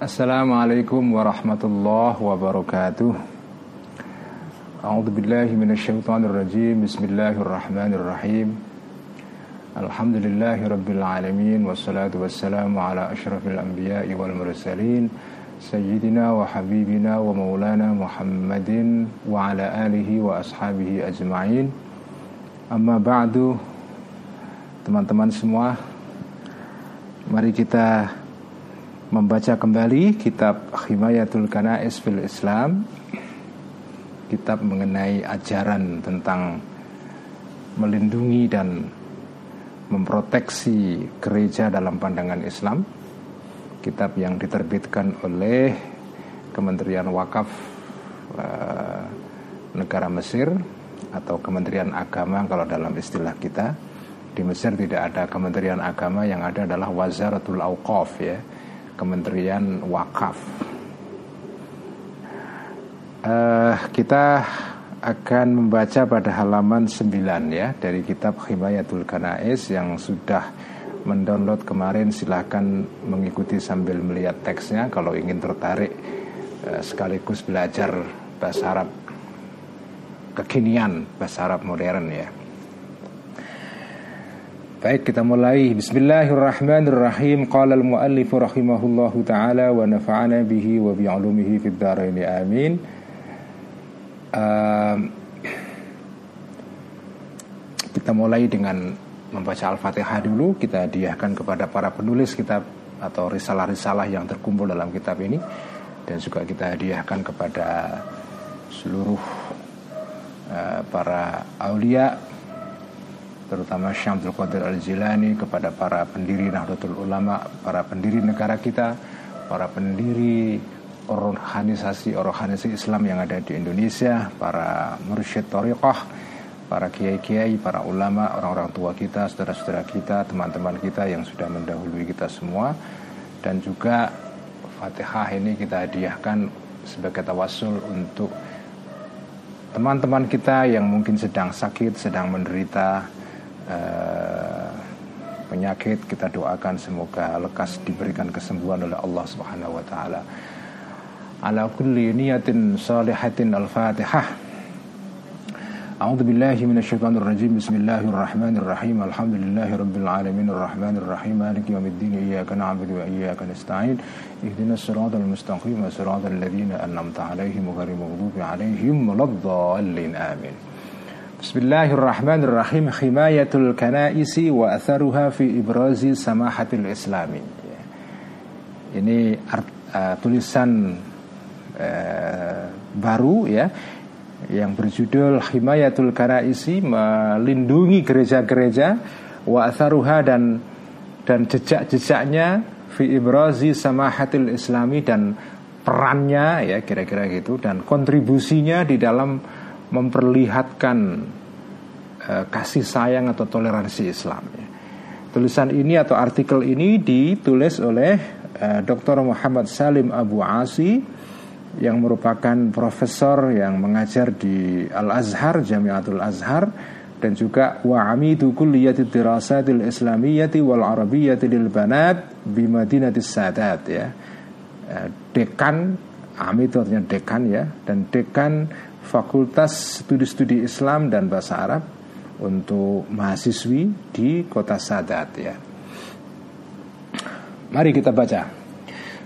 Assalamualaikum warahmatullahi wabarakatuh. A'udzu billahi minasyaitonir rajim. Bismillahirrahmanirrahim. Alhamdulillahi rabbil alamin wassalatu wassalamu ala asyrafil anbiya'i wal mursalin sayyidina wa habibina wa maulana Muhammadin wa ala alihi wa ashabihi ajma'in. Amma ba'du. Teman-teman semua, mari kita membaca kembali kitab Himayatul Kanais fil Islam kitab mengenai ajaran tentang melindungi dan memproteksi gereja dalam pandangan Islam kitab yang diterbitkan oleh Kementerian Wakaf uh, negara Mesir atau Kementerian Agama kalau dalam istilah kita. Di Mesir tidak ada Kementerian Agama yang ada adalah Wazaratul Auqaf ya Kementerian Wakaf. Uh, kita akan membaca pada halaman 9 ya dari kitab Himayatul Kanais yang sudah mendownload kemarin silahkan mengikuti sambil melihat teksnya kalau ingin tertarik uh, sekaligus belajar bahasa Arab kekinian bahasa Arab modern ya. Baik kita mulai. Bismillahirrahmanirrahim. Qala al-muallif rahimahullahu ta'ala Wa nafa'ana bihi wa bi'alumihi fid dharaini amin. Uh, Kita mulai dengan membaca Al-Fatihah dulu. Kita hadiahkan kepada para penulis kitab Atau risalah-risalah yang terkumpul dalam kitab ini. Dan juga kita hadiahkan kepada seluruh uh, para aulia terutama Syamsul Qadir Al-Jilani kepada para pendiri Nahdlatul Ulama, para pendiri negara kita, para pendiri organisasi-organisasi Islam yang ada di Indonesia, para mursyid Toriqah, para kiai-kiai, para ulama, orang-orang tua kita, saudara-saudara kita, teman-teman kita yang sudah mendahului kita semua. Dan juga Fatihah ini kita hadiahkan sebagai tawasul untuk teman-teman kita yang mungkin sedang sakit, sedang menderita, uh, penyakit kita doakan semoga lekas diberikan kesembuhan oleh Allah Subhanahu wa taala. Ala kulli niyatin salihatin al-Fatihah. أعوذ بالله من الشيطان الرجيم بسم الله الرحمن الرحيم الحمد لله رب العالمين الرحمن الرحيم مالك يوم الدين إياك نعبد وإياك نستعين اهدنا الصراط المستقيم صراط الذين أنعمت عليهم غير المغضوب عليهم ولا الضالين آمين Bismillahirrahmanirrahim. Himayatul kanaisi wa atharuha fi ibrazi samahatil islami. Ini art, uh, tulisan uh, baru ya Yang berjudul Himayatul kanaisi Melindungi gereja-gereja Wa atharuha dan dan jejak-jejaknya Fi ibrazi samahatil islami Dan perannya ya kira-kira gitu Dan kontribusinya di dalam memperlihatkan uh, kasih sayang atau toleransi Islam. Ya. Tulisan ini atau artikel ini ditulis oleh uh, eh, Dr. Muhammad Salim Abu Asi yang merupakan profesor yang mengajar di Al Azhar Jamiatul Azhar dan juga wa amidu kulliyati dirasatil islamiyyati wal arabiyyati lil banat bi madinatis sadat ya. Uh, dekan Amid artinya dekan ya dan dekan Fakultas Studi-Studi Islam dan Bahasa Arab untuk mahasiswi di kota Sadat ya. Mari kita baca.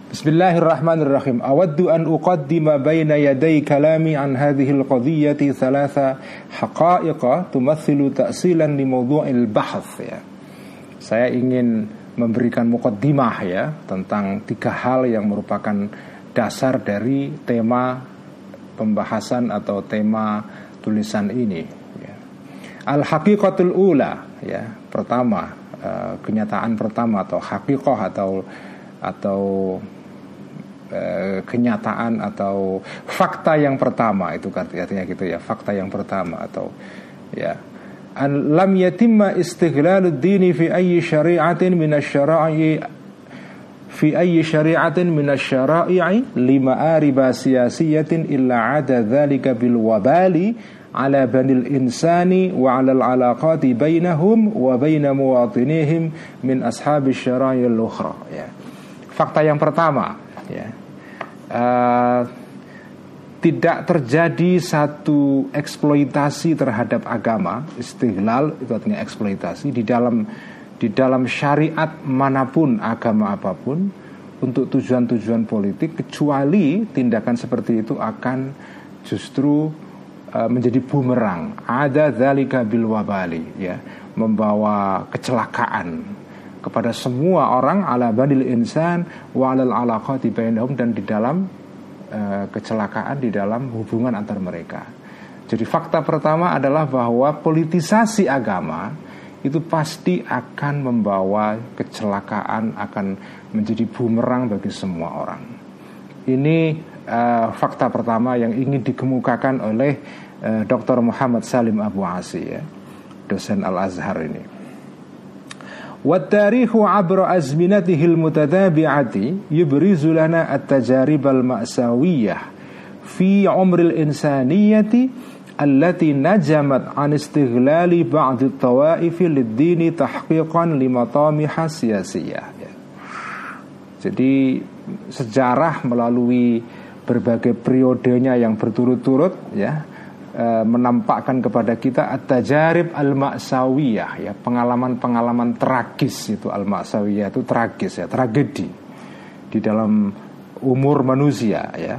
Bismillahirrahmanirrahim. Awaddu an uqaddima baina yaday kalami an hadhihi al-qadhiyyati thalatha haqa'iqa tumathilu ta'silan li mawdu'il bahth ya. Saya ingin memberikan mukaddimah ya tentang tiga hal yang merupakan dasar dari tema pembahasan atau tema tulisan ini ya. al haqiqatul ula ya pertama uh, kenyataan pertama atau hakikoh atau atau uh, kenyataan atau fakta yang pertama itu artinya gitu ya fakta yang pertama atau ya an lam yatimma istighlal dini fi ayyi syari'atin min asy-syara'i fi ayyi syari'atin min asy-syara'i lima ariba siyasiyatin illa ada dzalika bil wabali ala banil insani wa ala al alaqati bainahum wa baina muwatinihim min ashabi syara'i al ukhra ya. Fakta yang pertama ya uh, tidak terjadi satu eksploitasi terhadap agama istihlal itu artinya eksploitasi di dalam di dalam syariat mana pun agama apa pun untuk tujuan-tujuan politik kecuali tindakan seperti itu akan justru uh, menjadi bumerang ada zalika bil wabali ya membawa kecelakaan kepada semua orang ala badil insan wa alal alaqati bainahum dan di dalam uh, kecelakaan di dalam hubungan antar mereka. Jadi fakta pertama adalah bahwa politisasi agama itu pasti akan membawa kecelakaan, akan menjadi bumerang bagi semua orang. Ini uh, fakta pertama yang ingin dikemukakan oleh uh, Dr. Muhammad Salim Abu Asi ya, dosen Al Azhar ini. والتاريخ عبر أزمنته المتتابعة يبرز لنا التجارب المأساوية في عمر الإنسانية allati najamat an istighlali ba'd at-tawa'if lid-din tahqiqan limatamih siyasiyah. Jadi sejarah melalui berbagai periodenya yang berturut-turut ya e, menampakkan kepada kita at-tajarib al-ma'sawiyah ya pengalaman-pengalaman tragis itu al-ma'sawiyah itu tragis ya tragedi di dalam umur manusia ya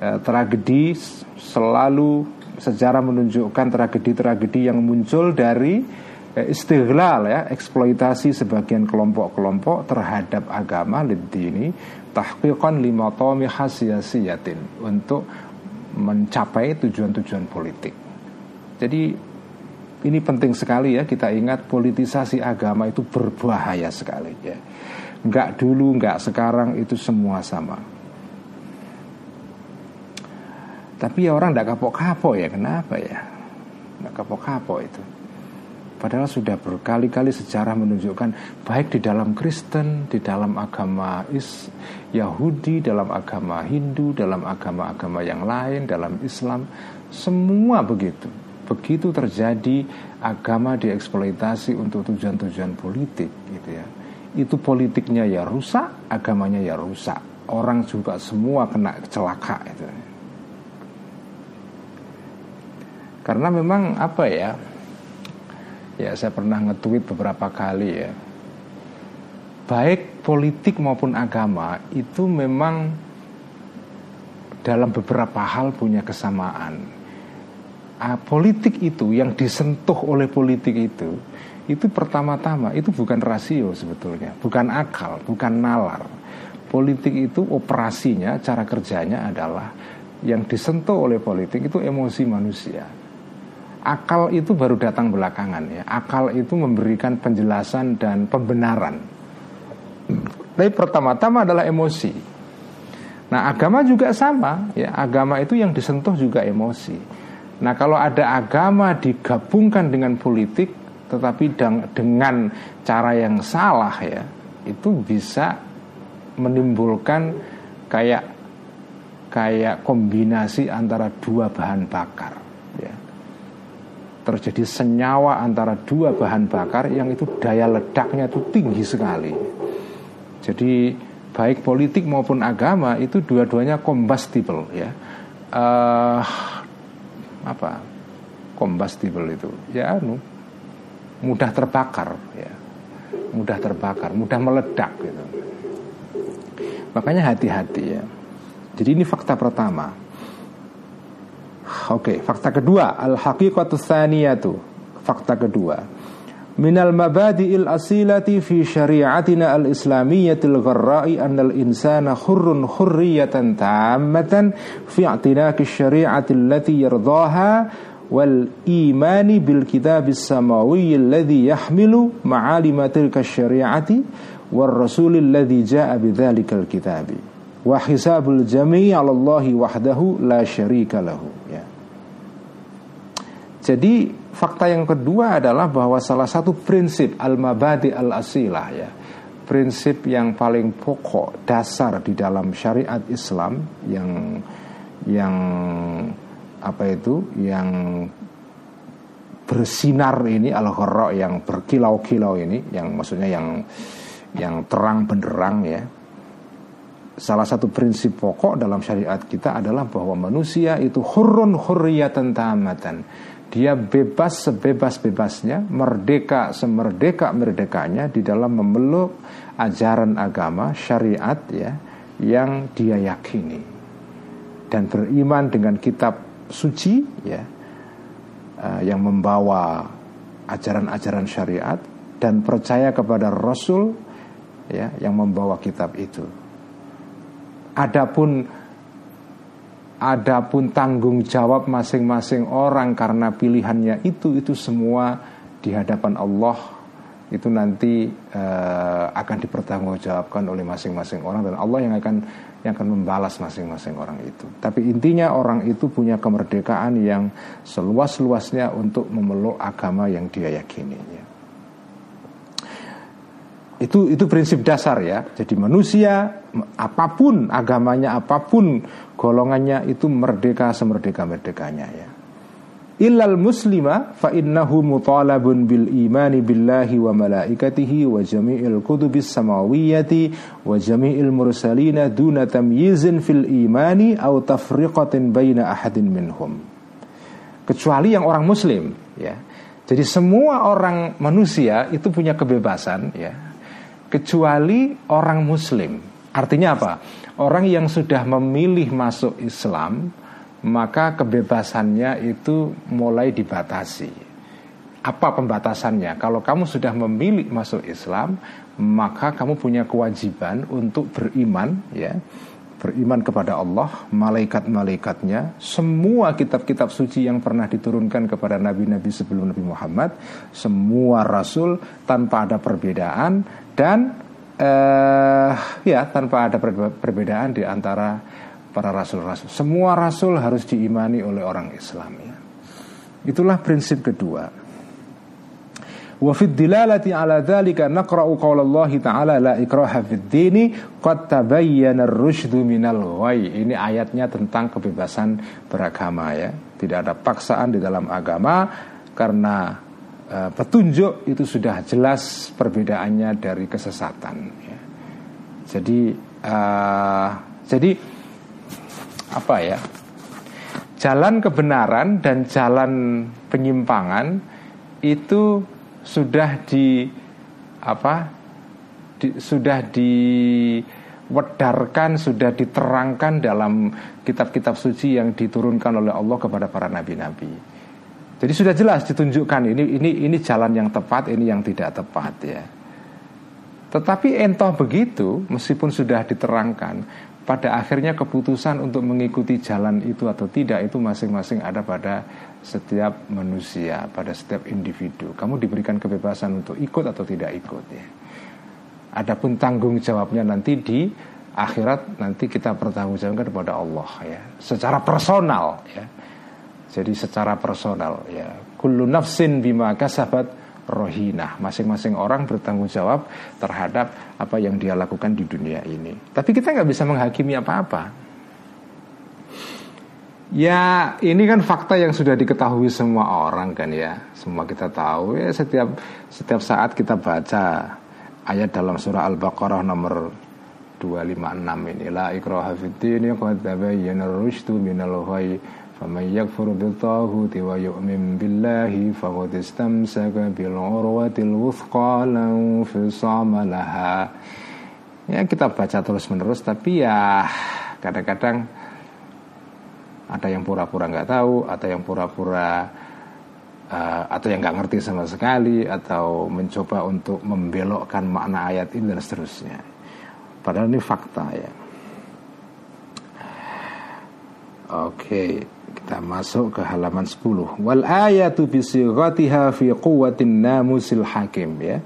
e, tragedi selalu sejarah menunjukkan tragedi-tragedi yang muncul dari e, istighlal ya eksploitasi sebagian kelompok-kelompok terhadap agama ini tahqiqan lima tomi hasiyasiyatin untuk mencapai tujuan-tujuan politik. Jadi ini penting sekali ya kita ingat politisasi agama itu berbahaya sekali ya. Enggak dulu, enggak sekarang itu semua sama. Tapi ya orang enggak kapok-kapok ya, kenapa ya? Enggak kapok-kapok itu. Padahal sudah berkali-kali sejarah menunjukkan baik di dalam Kristen, di dalam agama Is Yahudi, dalam agama Hindu, dalam agama-agama yang lain, dalam Islam, semua begitu. Begitu terjadi agama dieksploitasi untuk tujuan-tujuan politik gitu ya. Itu politiknya ya rusak, agamanya ya rusak. Orang juga semua kena celaka itu. Karena memang apa ya? Ya saya pernah nge-tweet beberapa kali ya. Baik politik maupun agama itu memang dalam beberapa hal punya kesamaan. Uh, Politik itu yang disentuh oleh politik itu Itu pertama-tama itu bukan rasio sebetulnya Bukan akal, bukan nalar. Politik itu operasinya, cara kerjanya adalah Yang disentuh oleh politik itu emosi manusia akal itu baru datang belakangan ya. Akal itu memberikan penjelasan dan pembenaran. Tapi pertama-tama adalah emosi. Nah, agama juga sama ya. Agama itu yang disentuh juga emosi. Nah, kalau ada agama digabungkan dengan politik tetapi dengan cara yang salah ya, itu bisa menimbulkan kayak kayak kombinasi antara dua bahan bakar terjadi senyawa antara dua bahan bakar yang itu daya ledaknya itu tinggi sekali. Jadi baik politik maupun agama itu dua-duanya combustible ya. Uh, apa? Combustible itu ya anu mudah terbakar ya. Mudah terbakar, mudah meledak gitu. Makanya hati-hati ya. Jadi ini fakta pertama. Oke, okay, fakta kedua, al-haqiqatu tsaniyatu. Fakta kedua. Minal mabadi'il asilati fi syari'atina al-islamiyyatil gharra'i anna al-insana hurrun hurriyatan tammatan fi i'tinaki syari'ati allati yardaha wal imani bil kitabis samawi alladhi yahmilu ma'alima tilka syari'ati war rasulil ladzi ja'a bidzalikal kitabi wa hisabul jami' 'ala Allah wahdahu la syarika lahu. Jadi fakta yang kedua adalah bahwa salah satu prinsip al-mabadi al-asilah ya prinsip yang paling pokok dasar di dalam syariat Islam yang yang apa itu yang bersinar ini al yang berkilau-kilau ini yang maksudnya yang yang terang benderang ya salah satu prinsip pokok dalam syariat kita adalah bahwa manusia itu hurun hurriyatan tamatan. Dia bebas sebebas-bebasnya, merdeka semerdeka-merdekanya di dalam memeluk ajaran agama syariat ya yang dia yakini dan beriman dengan kitab suci ya uh, yang membawa ajaran-ajaran syariat dan percaya kepada Rasul ya yang membawa kitab itu. Adapun adapun tanggung jawab masing-masing orang karena pilihannya itu itu semua di hadapan Allah itu nanti uh, akan dipertanggungjawabkan oleh masing-masing orang dan Allah yang akan yang akan membalas masing-masing orang itu. Tapi intinya orang itu punya kemerdekaan yang seluas-luasnya untuk memeluk agama yang dia yakini. Ya. Itu itu prinsip dasar ya. Jadi manusia apa pun agamanya, apa pun golongannya itu merdeka semerdeka-merdekanya ya. Illal muslima fa innahu mutalabun bil imani billahi wa malaikatihi wa jami'il kutubis samawiyyati wa jami'il mursalina duna tamyizin fil imani aw tafriqatin baina ahadin minhum. Kecuali yang orang muslim ya. Jadi semua orang manusia itu punya kebebasan ya kecuali orang muslim. Artinya apa? Orang yang sudah memilih masuk Islam, maka kebebasannya itu mulai dibatasi. Apa pembatasannya? Kalau kamu sudah memilih masuk Islam, maka kamu punya kewajiban untuk beriman, ya, beriman kepada Allah, malaikat-malaikatnya, semua kitab-kitab suci yang pernah diturunkan kepada nabi-nabi sebelum Nabi Muhammad, semua rasul tanpa ada perbedaan dan uh, ya tanpa ada perbedaan di antara para rasul-rasul. Semua rasul harus diimani oleh orang Islam ya. Itulah prinsip kedua. Wa fid dilalati ala dzalika naqra'u Allah ta'ala la ikraha fid dini qad tabayyana. Ini ayatnya tentang kebebasan beragama ya. Tidak ada paksaan di dalam agama karena uh, petunjuk itu sudah jelas perbedaannya dari kesesatan. Ya. Jadi uh, jadi apa ya? Jalan kebenaran dan jalan penyimpangan itu sudah di apa? Di, sudah diwedarkan, sudah diterangkan dalam kitab-kitab suci yang diturunkan oleh Allah kepada para nabi-nabi. Jadi sudah jelas ditunjukkan ini ini ini jalan yang tepat, ini yang tidak tepat ya. Tetapi entah begitu, meskipun sudah diterangkan, pada akhirnya keputusan untuk mengikuti jalan itu atau tidak itu masing-masing ada pada setiap manusia, pada setiap individu. Kamu diberikan kebebasan untuk ikut atau tidak ikut ya. Adapun tanggung jawabnya nanti di akhirat nanti kita pertanggungjawabkan kepada Allah ya, secara personal ya jadi secara personal ya, kullu nafsin bima kasabat rohina. Masing-masing orang bertanggung jawab terhadap apa yang dia lakukan di dunia ini. Tapi kita nggak bisa menghakimi apa-apa. Ya ini kan fakta yang sudah diketahui semua orang kan ya Semua kita tahu ya setiap setiap saat kita baca ayat dalam surah Al-Baqarah nomor 256 ini La ikraha fiddini qad tabayyana minal فمن يكفر بالطاغوت ويؤمن بالله فقد استمسك بالعروة الوثقى لا انفصام لها ya kita baca terus menerus tapi ya kadang-kadang ada yang pura-pura nggak tahu atau yang pura-pura uh, atau yang nggak ngerti sama sekali atau mencoba untuk membelokkan makna ayat ini dan seterusnya padahal ini fakta ya Oke. Kita masuk ke halaman 10. Wal ayatu bisighatiha fi quwwatin namusil hakim ya.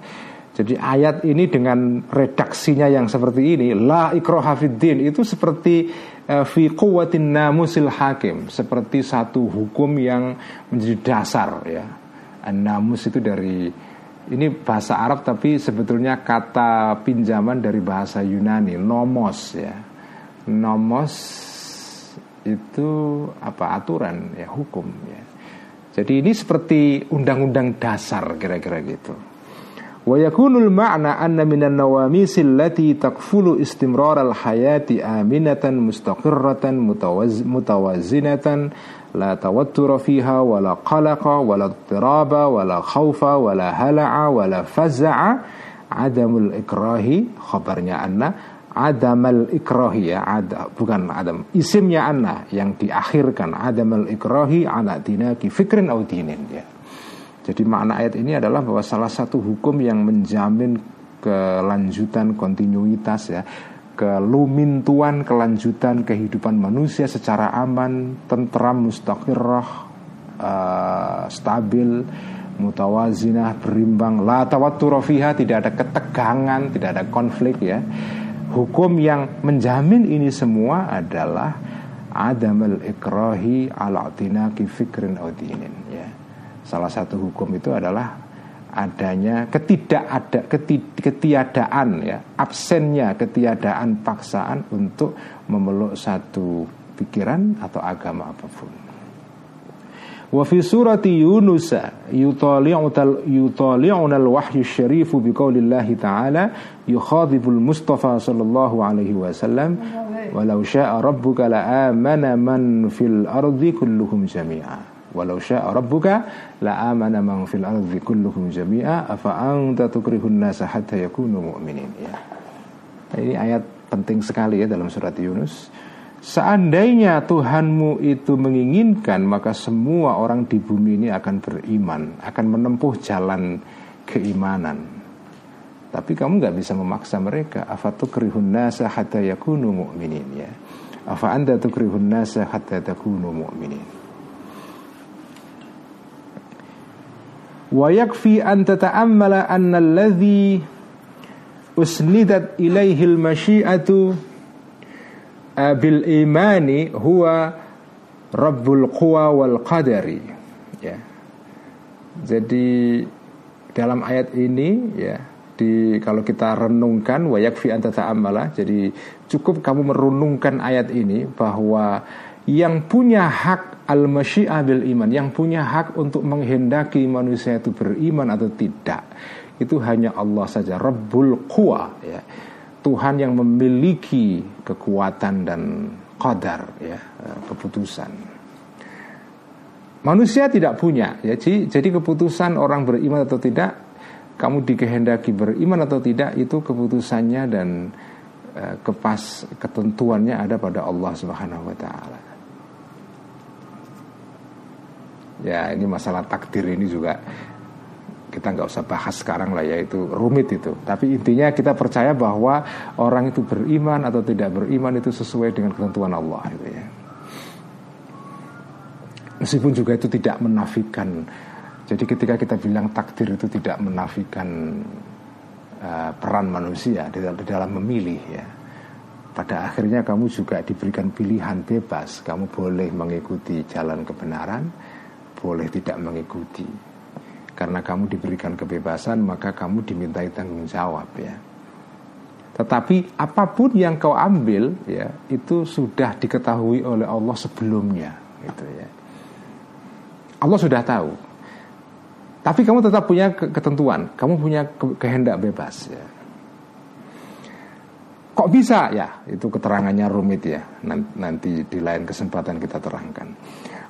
Jadi ayat ini dengan redaksinya yang seperti ini la ikraha fiddin itu seperti uh, fi quwwatin namusil hakim, seperti satu hukum yang menjadi dasar ya. An-namus itu dari ini bahasa Arab tapi sebetulnya kata pinjaman dari bahasa Yunani nomos ya. Nomos itu apa aturan ya hukum ya. Jadi ini seperti undang-undang dasar kira-kira gitu. Wa yakunul ma'na anna minan nawamisil lati takfulu istimrar al-hayati aminatan mustaqirratan mutawaz, mutawazinatan la tawattura fiha wala qalaqa wala tiraba wala khawfa wala hala'a wala faza'a adamul ikrahi khabarnya anna adamal ikrahi ya ada bukan adam. Isimnya anna yang diakhirkan. Adamal ikrahi ala dinaki fikrin au dinin ya. Jadi makna ayat ini adalah bahwa salah satu hukum yang menjamin kelanjutan kontinuitas ya kelumintuan kelanjutan kehidupan manusia secara aman, tentram, mustaqirrah, uh, stabil, mutawazinah, berimbang, la tawattur tidak ada ketegangan, tidak ada konflik ya. Hukum yang menjamin ini semua adalah adamal ikrahi ala tinaki fikrin audinin ya. Salah satu hukum itu adalah adanya ketidak ada ketiadaan ya absennya ketiadaan paksaan untuk memeluk satu pikiran atau agama apa pun. Wa fi surati Yunus yutali'una al-wahyu syarifu biqaulillahi ta'ala yukhadhibul Mustafa sallallahu alaihi wasallam walau syaa rabbuka la man fil ardi kulluhum jami'a Walau sya'a rabbuka la man fil ardi kulluhum jami'a afa anta tukrihun nasa hatta yakunu mu'minin ya. Ini ayat penting sekali ya dalam surat Yunus. Seandainya Tuhanmu itu menginginkan maka semua orang di bumi ini akan beriman, akan menempuh jalan keimanan. Tapi kamu nggak bisa memaksa mereka. Afatukrihun nasa hatta yakunu mu'minin ya. Afa anta tukrihun nasa hatta takunu mu'minin. wa yakfi an tata'ammala anna alladhi usnidat ilaihi al-masyiatu bil imani huwa rabbul quwa wal qadari ya jadi dalam ayat ini ya di kalau kita renungkan wa yakfi an tata'ammala jadi cukup kamu merenungkan ayat ini bahwa yang punya hak al-masyiah bil iman, yang punya hak untuk menghendaki manusia itu beriman atau tidak, itu hanya Allah saja, Rabbul Quwa, ya. Tuhan yang memiliki kekuatan dan qadar, ya, keputusan. Manusia tidak punya, ya. Jadi, jadi keputusan orang beriman atau tidak, kamu dikehendaki beriman atau tidak itu keputusannya dan uh, kepas ketentuannya ada pada Allah Subhanahu wa taala. Ya ini masalah takdir ini juga kita nggak usah bahas sekarang lah ya itu rumit itu. Tapi intinya kita percaya bahwa orang itu beriman atau tidak beriman itu sesuai dengan ketentuan Allah itu ya. Meskipun juga itu tidak menafikan. Jadi ketika kita bilang takdir itu tidak menafikan uh, peran manusia dalam, di dalam memilih ya. Pada akhirnya kamu juga diberikan pilihan bebas. Kamu boleh mengikuti jalan kebenaran boleh tidak mengikuti. Karena kamu diberikan kebebasan, maka kamu dimintai tanggung jawab ya. Tetapi apa pun yang kau ambil ya itu sudah diketahui oleh Allah sebelumnya gitu ya. Allah sudah tahu. Tapi kamu tetap punya ketentuan, kamu punya kehendak bebas ya. Kok bisa ya? Itu keterangannya rumit ya. Nanti di lain kesempatan kita terangkan.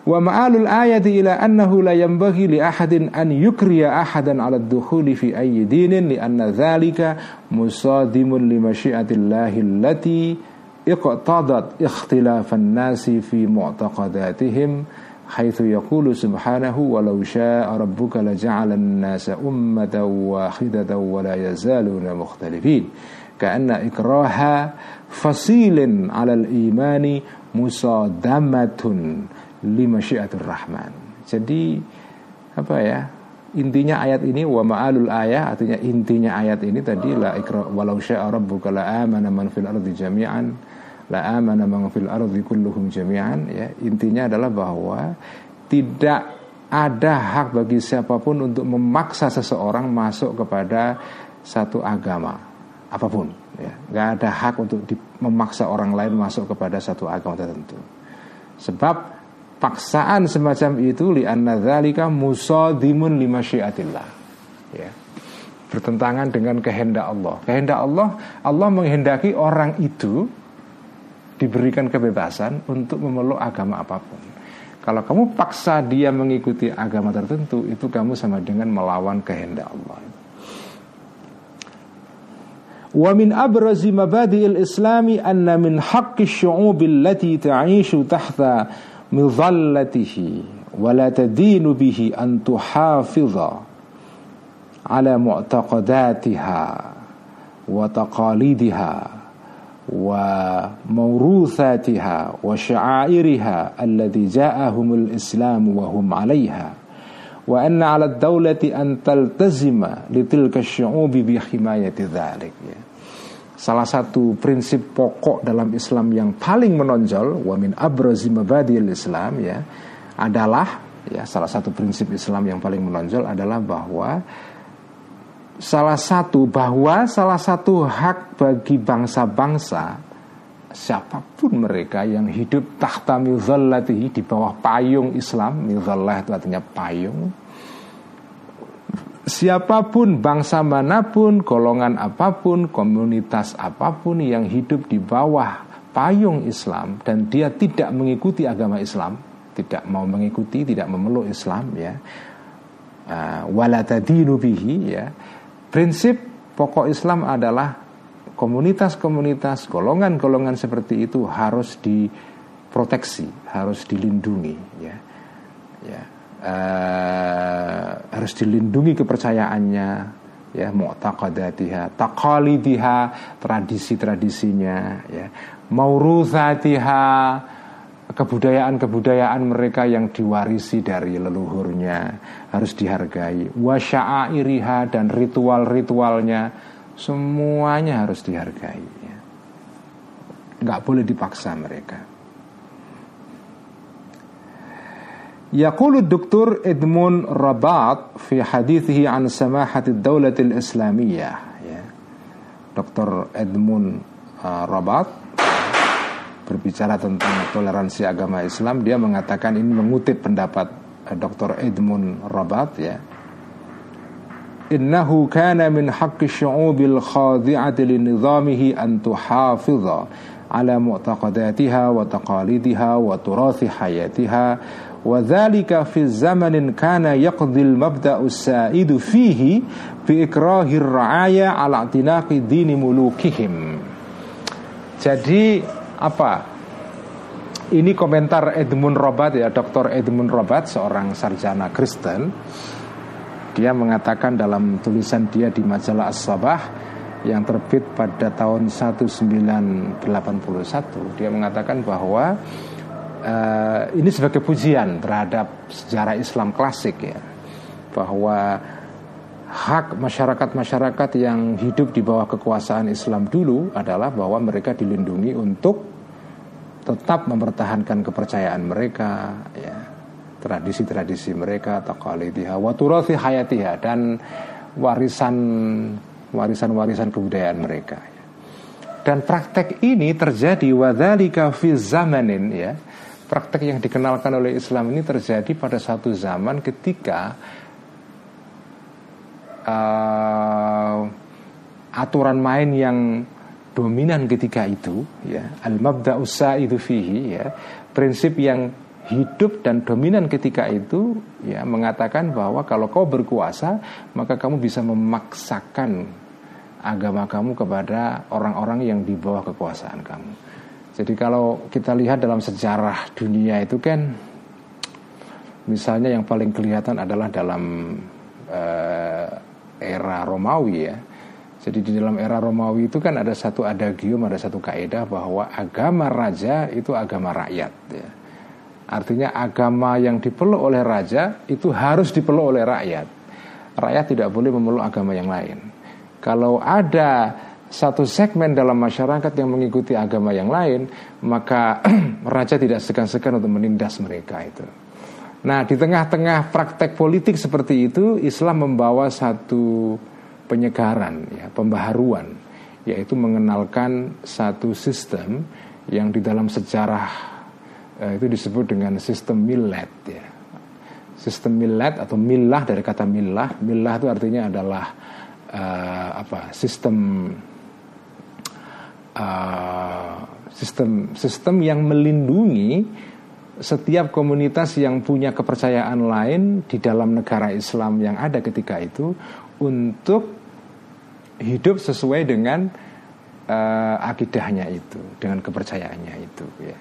ومآل الآية إلى أنه لا ينبغي لأحد أن يكري أحدا على الدخول في أي دين لأن ذلك مصادم لمشيئة الله التي اقتضت اختلاف الناس في معتقداتهم حيث يقول سبحانه ولو شاء ربك لجعل الناس أمة واحدة ولا يزالون مختلفين كأن إكراه فصيل على الإيمان مصادمة. Lima syiatur rahman. Jadi apa ya? Intinya ayat ini wa ma'alul ayat artinya intinya ayat ini tadi la ikra walau syaa rabbuka la amana man fil ardi jami'an la amana man fil ardi kulluhum jami'an ya intinya adalah bahwa tidak ada hak bagi siapa pun untuk memaksa seseorang masuk kepada satu agama apa pun ya nggak ada hak untuk memaksa orang lain masuk kepada satu agama tertentu sebab paksaan semacam itu li anna dzalika musadimun lima syiatillah ya bertentangan dengan kehendak Allah. Kehendak Allah, Allah menghendaki orang itu diberikan kebebasan untuk memeluk agama apa pun. Kalau kamu paksa dia mengikuti agama tertentu, itu kamu sama dengan melawan kehendak Allah. Wa min abrazi mabadi'il islami anna min haqqi syu'ubi allati ta'ishu tahta wa la tadinu bihi an tuhafidha على معتقداتها وتقاليدها وموروثاتها وشعائرها الذي جاءهم الإسلام وهم عليها وأن على الدولة أن تلتزم لتلك الشعوب بحماية ذلك. Salah satu prinsip pokok dalam Islam yang paling menonjol wa min abrazi Islam ya adalah ya salah satu prinsip Islam yang paling menonjol adalah bahwa salah satu bahwa salah satu hak bagi bangsa-bangsa siapa pun mereka yang hidup tahta mizallatihi di bawah payung Islam mizallah itu artinya payung siapa pun bangsa mana pun golongan apa pun komunitas apa pun yang hidup di bawah payung Islam dan dia tidak mengikuti agama Islam tidak mau mengikuti tidak memeluk Islam ya. Uh, walatadinu bihi ya. Prinsip pokok Islam adalah komunitas-komunitas, golongan-golongan seperti itu harus diproteksi, harus dilindungi, ya, uh, harus dilindungi kepercayaannya, ya, mu'taqadatiha, taqalidiha, tradisi-tradisinya, ya, mauruzatiha, kebudayaan-kebudayaan mereka yang diwarisi dari leluhurnya harus dihargai. Wasya'airiha dan ritual-ritualnya semuanya harus dihargai nggak boleh dipaksa mereka يقول الدكتور إدمون رباط في حديثه عن سماحة الدولة الإسلامية دكتور إدمون رباط berbicara tentang toleransi agama Islam dia mengatakan ini mengutip pendapat eh, Dr. Edmund Rabat ya innahu kana min haqqi syu'ubil khadi'ati linizamihi an tuhafidha ala mu'taqadatiha wa taqalidiha wa turathi hayatiha wa dhalika fi zamanin kana yaqdi al-mabda'u as-sa'idu fihi bi ikrahi ar-ra'aya ala i'tinaqi dini mulukihim jadi apa? Ini komentar Edmund Robat ya, Dr. Edmund Robat, seorang sarjana Kristen. Dia mengatakan dalam tulisan dia di majalah As-Sabah yang terbit pada tahun 1981, dia mengatakan bahwa uh, ini sebagai pujian terhadap sejarah Islam klasik ya, bahwa hak masyarakat-masyarakat yang hidup di bawah kekuasaan Islam dulu adalah bahwa mereka dilindungi untuk tetap mempertahankan kepercayaan mereka ya tradisi-tradisi mereka taqalidiha wa turathi hayatiha dan warisan warisan-warisan kebudayaan mereka ya. dan praktek ini terjadi wadzalika fi zamanin ya. Praktek yang dikenalkan oleh Islam ini terjadi pada satu zaman ketika uh, aturan main yang dominan ketika itu ya. Al mabda itu fihi ya. Prinsip yang hidup dan dominan ketika itu ya mengatakan bahwa kalau kau berkuasa maka kamu bisa memaksakan agama kamu kepada orang-orang yang di bawah kekuasaan kamu. Jadi kalau kita lihat dalam sejarah dunia itu kan misalnya yang paling kelihatan adalah dalam uh, era Romawi ya. Jadi di dalam era Romawi itu kan ada satu adagium, ada satu kaidah bahwa agama raja itu agama rakyat. Ya. Artinya agama yang dipeluk oleh raja itu harus dipeluk oleh rakyat. Rakyat tidak boleh memeluk agama yang lain. Kalau ada satu segmen dalam masyarakat yang mengikuti agama yang lain, maka raja tidak segan-segan untuk menindas mereka itu. Nah, di tengah-tengah praktek politik seperti itu, Islam membawa satu penyegaran, ya, pembaharuan, yaitu mengenalkan satu sistem yang di dalam sejarah eh, itu disebut dengan sistem millet, ya. Sistem millet atau milah dari kata milah, milah itu artinya adalah uh, apa sistem uh, sistem sistem yang melindungi setiap komunitas yang punya kepercayaan lain di dalam negara Islam yang ada ketika itu untuk hidup sesuai dengan uh, akidahnya itu, dengan kepercayaannya itu. Ya.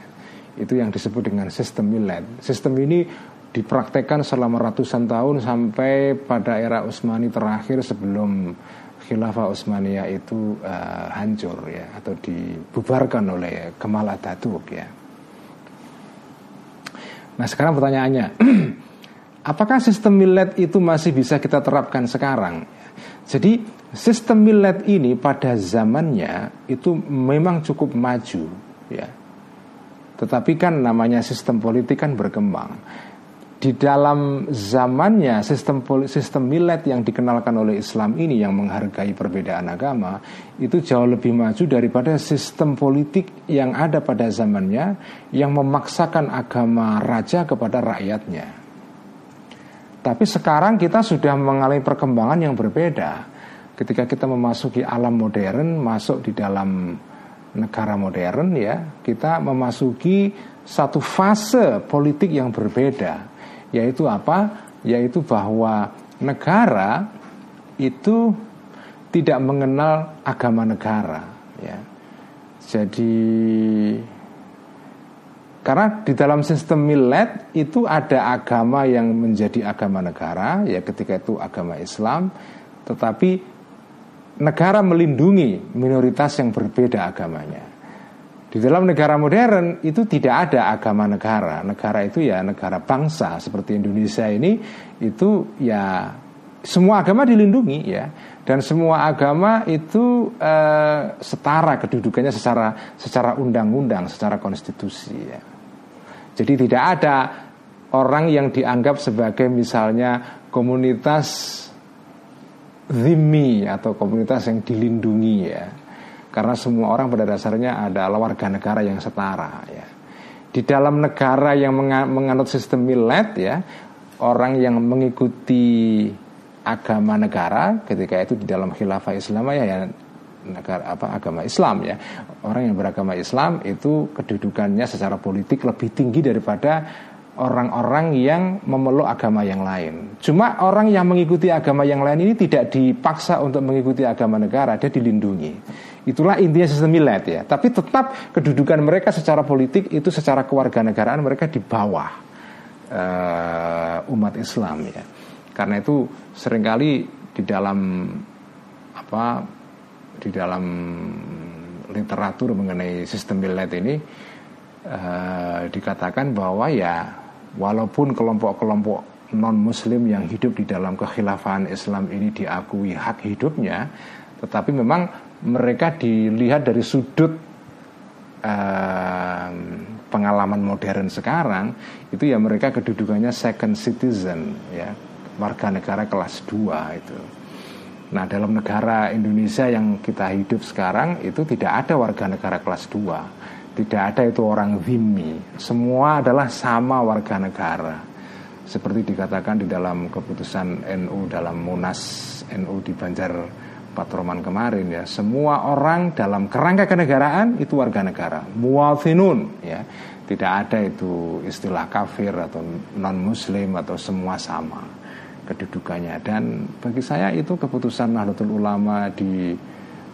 Itu yang disebut dengan sistem milad. Sistem ini dipraktekkan selama ratusan tahun sampai pada era Utsmani terakhir sebelum khilafah Utsmaniyah itu uh, hancur ya atau dibubarkan oleh Kemal Atatürk ya. Nah sekarang pertanyaannya, apakah sistem millet itu masih bisa kita terapkan sekarang? Jadi sistem millet ini pada zamannya itu memang cukup maju ya. Tetapi kan namanya sistem politik kan berkembang di dalam zamannya sistem sistem milet yang dikenalkan oleh Islam ini yang menghargai perbedaan agama itu jauh lebih maju daripada sistem politik yang ada pada zamannya yang memaksakan agama raja kepada rakyatnya. Tapi sekarang kita sudah mengalami perkembangan yang berbeda. Ketika kita memasuki alam modern, masuk di dalam negara modern ya, kita memasuki satu fase politik yang berbeda yaitu apa? Yaitu bahwa negara itu tidak mengenal agama negara, ya. Jadi karena di dalam sistem milet itu ada agama yang menjadi agama negara, ya ketika itu agama Islam, tetapi negara melindungi minoritas yang berbeda agamanya. Di dalam negara modern itu tidak ada agama negara. Negara itu ya negara bangsa seperti Indonesia ini itu ya semua agama dilindungi ya dan semua agama itu eh, setara kedudukannya secara secara undang-undang, secara konstitusi ya. Jadi tidak ada orang yang dianggap sebagai misalnya komunitas zimmi atau komunitas yang dilindungi ya karena semua orang pada dasarnya adalah warga negara yang setara ya. Di dalam negara yang menganut sistem milet ya, orang yang mengikuti agama negara ketika itu di dalam khilafah Islam ya, ya negara apa agama Islam ya. Orang yang beragama Islam itu kedudukannya secara politik lebih tinggi daripada orang-orang yang memeluk agama yang lain. Cuma orang yang mengikuti agama yang lain ini tidak dipaksa untuk mengikuti agama negara, dia dilindungi. Itulah intinya sistem milet ya. Tapi tetap kedudukan mereka secara politik itu secara kewarganegaraan mereka di bawah uh, umat Islam ya. Karena itu sering kali di dalam apa di dalam literatur mengenai sistem milet ini uh, dikatakan bahwa ya walaupun kelompok-kelompok non muslim yang hidup di dalam kekhilafahan Islam ini diakui hak hidupnya tetapi memang mereka dilihat dari sudut uh, pengalaman modern sekarang itu ya mereka kedudukannya second citizen ya. Warga negara kelas 2 itu. Nah dalam negara Indonesia yang kita hidup sekarang itu tidak ada warga negara kelas 2 Tidak ada itu orang zimmi Semua adalah sama warga negara. Seperti dikatakan di dalam keputusan NU dalam Munas NU di Banjar Patroman kemarin ya semua orang dalam kerangka kenegaraan itu warga negara. Muwafinun ya. Tidak ada itu istilah kafir atau non muslim atau semua sama kedudukannya. Dan bagi saya itu keputusan Nahdlatul Ulama di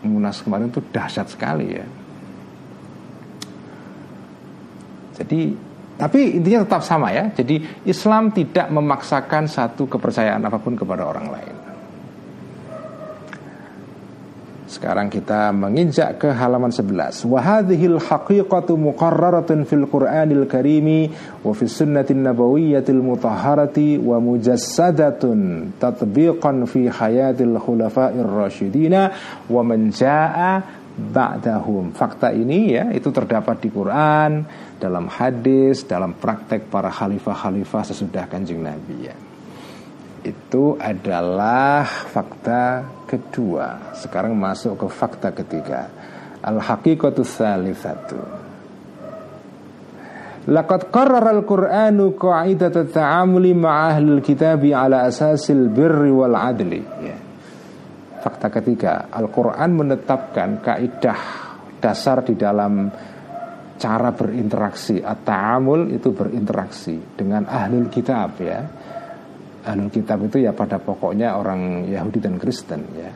Munas kemarin itu dahsyat sekali ya. Jadi tapi intinya tetap sama ya. Jadi Islam tidak memaksakan satu kepercayaan apa pun kepada orang lain Sekarang kita menginjak ke halaman 11. Wa hadhil haqiqatu muqarraratun fil Qur'anil Karimi wa fis sunnatin nabawiyyatil mutahharati wa mujassadatun tatbiqan fi hayatil khulafa'ir rasyidina wa man jaa'a ba'dahum. Fakta ini ya itu terdapat di Quran, dalam hadis, dalam praktek para khalifah-khalifah sesudah Kanjeng Nabi ya itu adalah fakta kedua. Sekarang masuk ke fakta ketiga. Al-haqiqatu tsalitsatu. Laqad qarrara al-Qur'anu qa'idat ta'amuli ma'a ahli kitab ala asasil birri wal adli. Ya. Fakta ketiga, Al-Quran menetapkan kaidah dasar di dalam cara berinteraksi At-ta'amul itu berinteraksi dengan ahlul kitab ya Ahlul kitab itu ya pada pokoknya orang Yahudi dan Kristen ya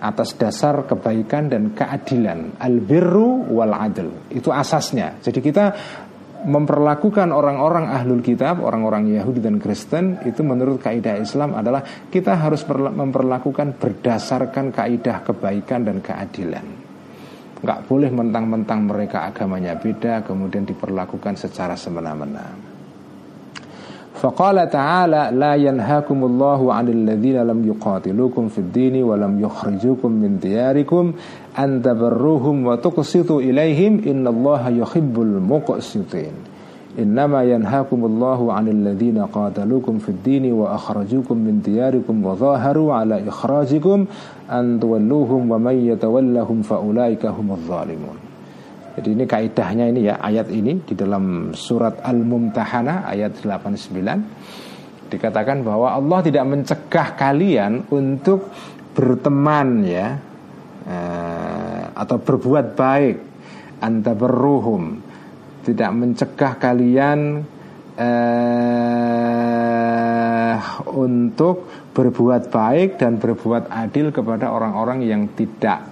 Atas dasar kebaikan dan keadilan Al-birru wal adl Itu asasnya Jadi kita memperlakukan orang-orang ahlul kitab, orang-orang Yahudi dan Kristen itu menurut kaidah Islam adalah kita harus memperlakukan berdasarkan kaidah kebaikan dan keadilan. Enggak boleh mentang-mentang mereka agamanya beda kemudian diperlakukan secara semena-mena. فقال تعالى لا ينهاكم الله عن الذين لم يقاتلوكم في الدين ولم يخرجوكم من دياركم أن تبروهم وتقسطوا إليهم إن الله يحب المقسطين. إنما ينهاكم الله عن الذين قاتلوكم في الدين وأخرجوكم من دياركم وظاهروا على إخراجكم أن تولوهم ومن يتولهم فأولئك هم الظالمون. Jadi ini kaidahnya ini ya ayat ini di dalam surat Al-Mumtahana ayat 89 dikatakan bahwa Allah tidak mencegah kalian untuk berteman ya eh, atau berbuat baik anta berruhum tidak mencegah kalian eh, untuk berbuat baik dan berbuat adil kepada orang-orang yang tidak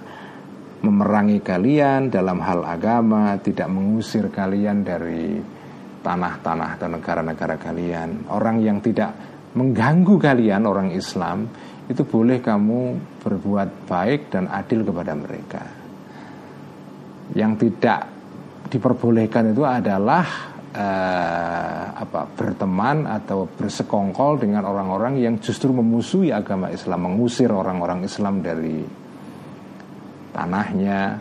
memerangi kalian dalam hal agama, tidak mengusir kalian dari tanah-tanah dan negara-negara kalian. Orang yang tidak mengganggu kalian, orang Islam, itu boleh kamu berbuat baik dan adil kepada mereka. Yang tidak diperbolehkan itu adalah uh, apa berteman atau bersekongkol dengan orang-orang yang justru memusuhi agama Islam, mengusir orang-orang Islam dari tanahnya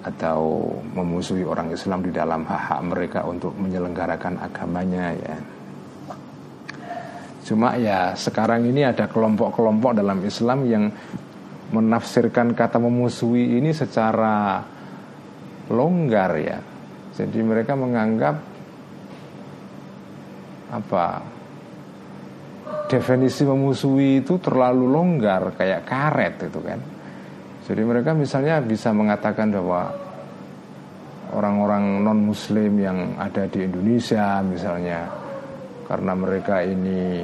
atau memusuhi orang Islam di dalam hak-hak mereka untuk menyelenggarakan agamanya ya. Cuma ya sekarang ini ada kelompok-kelompok dalam Islam yang menafsirkan kata memusuhi ini secara longgar ya. Jadi mereka menganggap apa definisi memusuhi itu terlalu longgar kayak karet itu kan. Jadi mereka misalnya bisa mengatakan bahwa orang-orang non muslim yang ada di Indonesia misalnya karena mereka ini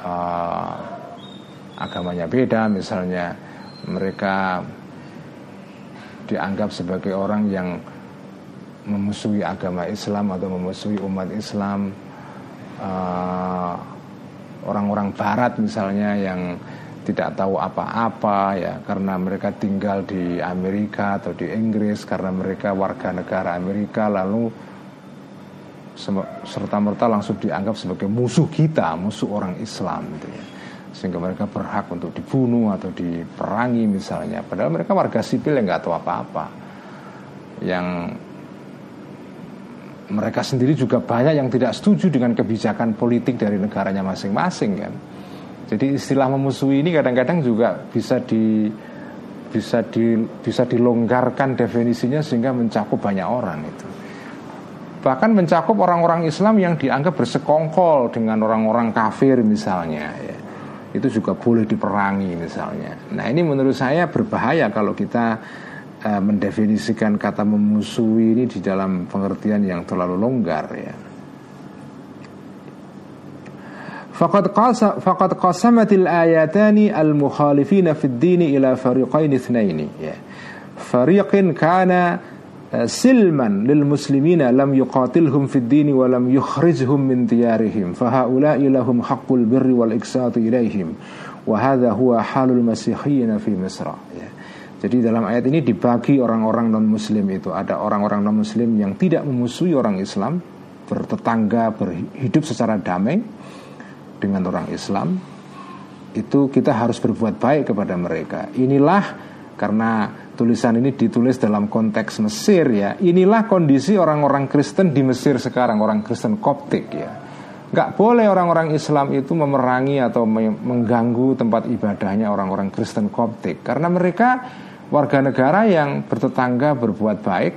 uh, agamanya beda misalnya mereka dianggap sebagai orang yang memusuhi agama Islam atau memusuhi umat Islam uh, orang-orang Barat misalnya yang tidak tahu apa-apa ya karena mereka tinggal di Amerika atau di Inggris karena mereka warga negara Amerika lalu serta merta langsung dianggap sebagai musuh kita, musuh orang Islam gitu ya. Sehingga mereka berhak untuk dibunuh atau diperangi misalnya. Padahal mereka warga sipil yang nggak tahu apa-apa. Yang mereka sendiri juga banyak yang tidak setuju dengan kebijakan politik dari negaranya masing-masing kan. Jadi istilah memusuhi ini kadang-kadang juga bisa di bisa di bisa dilonggarkan definisinya sehingga mencakup banyak orang itu. Bahkan mencakup orang-orang Islam yang dianggap bersekongkol dengan orang-orang kafir misalnya ya. Itu juga boleh diperangi misalnya. Nah, ini menurut saya berbahaya kalau kita uh, mendefinisikan kata memusuhi ini di dalam pengertian yang terlalu longgar ya. Faqad qasa faqad qasamatil ayatani al mukhalifina fid dini ila fariqain itsnaini ya. Fariqin kana silman lil muslimina lam yuqatilhum fid dini wa lam yukhrijhum min diyarihim. Fahaula'i lahum haqqul birri wal iksati ilaihim wa hadha huwa halul masihiyyin fi Misra. Ya. Jadi dalam ayat ini dibagi orang-orang non muslim itu. Ada orang-orang non muslim yang tidak memusuhi orang Islam bertetangga berhidup secara damai dengan orang Islam itu kita harus berbuat baik kepada mereka. Inilah karena tulisan ini ditulis dalam konteks Mesir ya. Inilah kondisi orang-orang Kristen di Mesir sekarang, orang Kristen Koptik ya. Gak boleh orang-orang Islam itu memerangi atau mengganggu tempat ibadahnya orang-orang Kristen Koptik karena mereka warga negara yang bertetangga berbuat baik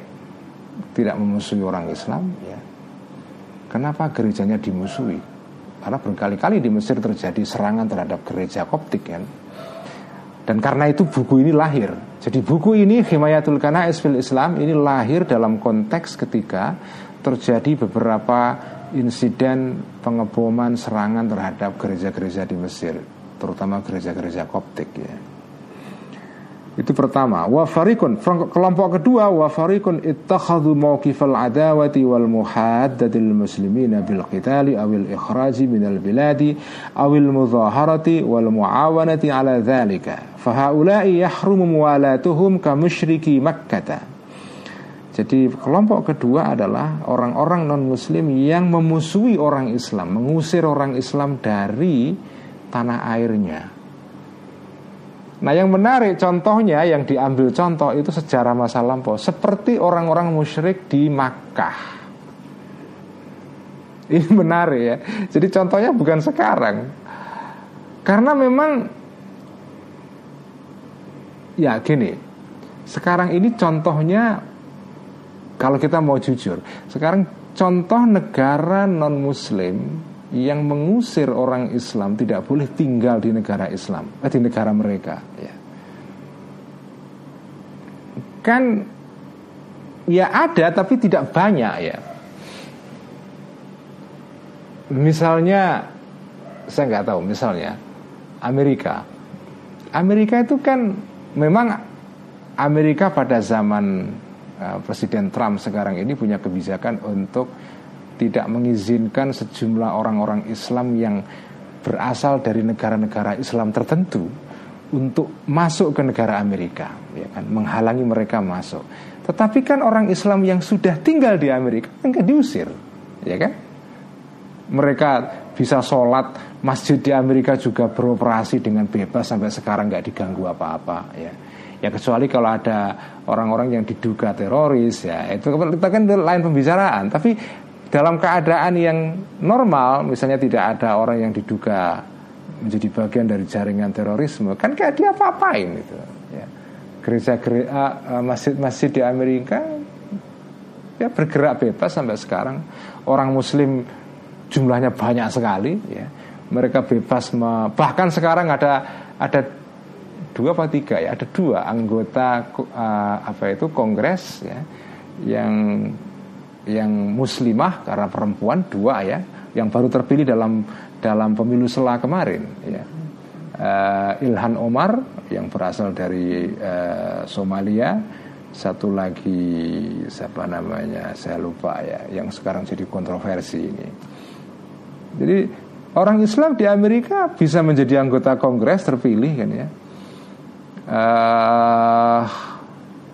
tidak memusuhi orang Islam ya. Kenapa gerejanya dimusuhi? Karena berkali-kali di Mesir terjadi serangan terhadap gereja Koptik kan. Dan karena itu buku ini lahir. Jadi buku ini Himayatul Kanais fil Islam ini lahir dalam konteks ketika terjadi beberapa insiden pengeboman serangan terhadap gereja-gereja di Mesir, terutama gereja-gereja Koptik ya. Itu pertama. Wa farikun kelompok kedua wa farikun ittakhadhu mawqifal adawati wal muhaddatil muslimina bil qitali awil ikhraji minal biladi awil mudhaharati wal muawanati ala dhalika. Fahaulai yahrumu muwalatuhum ka musyriki Makkah. Jadi kelompok kedua adalah orang-orang non-muslim yang memusuhi orang Islam, mengusir orang Islam dari tanah airnya. Nah yang menarik contohnya yang diambil contoh itu sejarah masa lampau. Seperti orang-orang musyrik di Makkah. Ini menarik ya. Jadi contohnya bukan sekarang. Karena memang Ya gini Sekarang ini contohnya kalau kita mau jujur, sekarang contoh negara non muslim yang mengusir orang Islam tidak boleh tinggal di negara Islam, eh, di negara mereka, ya. Kan ya ada tapi tidak banyak ya. Misalnya saya nggak tahu, misalnya Amerika. Amerika itu kan memang Amerika pada zaman Eh, Presiden Trump sekarang ini punya kebijakan untuk tidak mengizinkan sejumlah orang-orang Islam yang berasal dari negara-negara Islam tertentu untuk masuk ke negara Amerika, ya kan, menghalangi mereka masuk. Tetapi kan orang Islam yang sudah tinggal di Amerika kan diusir, ya kan? Mereka bisa sholat masjid di Amerika juga beroperasi dengan bebas sampai sekarang nggak diganggu apa-apa, ya Ya kecuali kalau ada orang-orang yang diduga teroris ya itu kita kan lain pembicaraan. Tapi dalam keadaan yang normal, misalnya tidak ada orang yang diduga menjadi bagian dari jaringan terorisme, kan kayak dia apa-apain itu. Ya. Gereja gereja masjid-masjid di Amerika ya bergerak bebas sampai sekarang. Orang Muslim jumlahnya banyak sekali, ya. Mereka bebas, bahkan sekarang ada ada dua apa tiga ya ada dua anggota uh, apa itu kongres ya yang yang muslimah karena perempuan dua ya yang baru terpilih dalam dalam pemilu sela kemarin ya. Uh, Ilhan Omar yang berasal dari uh, Somalia. Satu lagi siapa namanya saya lupa ya yang sekarang jadi kontroversi ini. Jadi orang Islam di Amerika bisa menjadi anggota kongres terpilih kan ya. Uh,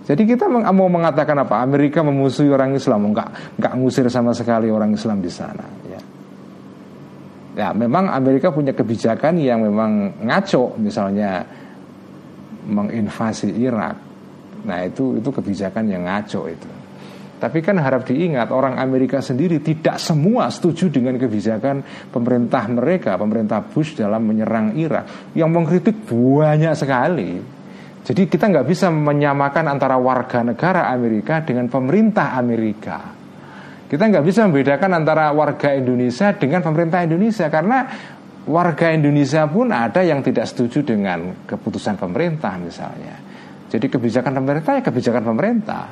jadi kita mau mengatakan apa? Amerika memusuhi orang Islam, enggak enggak ngusir sama sekali orang Islam di sana. Ya. ya, memang Amerika punya kebijakan yang memang ngaco, misalnya menginvasi Irak. Nah itu itu kebijakan yang ngaco itu. Tapi kan harap diingat orang Amerika sendiri tidak semua setuju dengan kebijakan pemerintah mereka, pemerintah Bush dalam menyerang Irak. Yang mengkritik banyak sekali. Jadi kita nggak bisa menyamakan antara warga negara Amerika dengan pemerintah Amerika. Kita nggak bisa membedakan antara warga Indonesia dengan pemerintah Indonesia karena warga Indonesia pun ada yang tidak setuju dengan keputusan pemerintah misalnya. Jadi kebijakan pemerintah ya kebijakan pemerintah.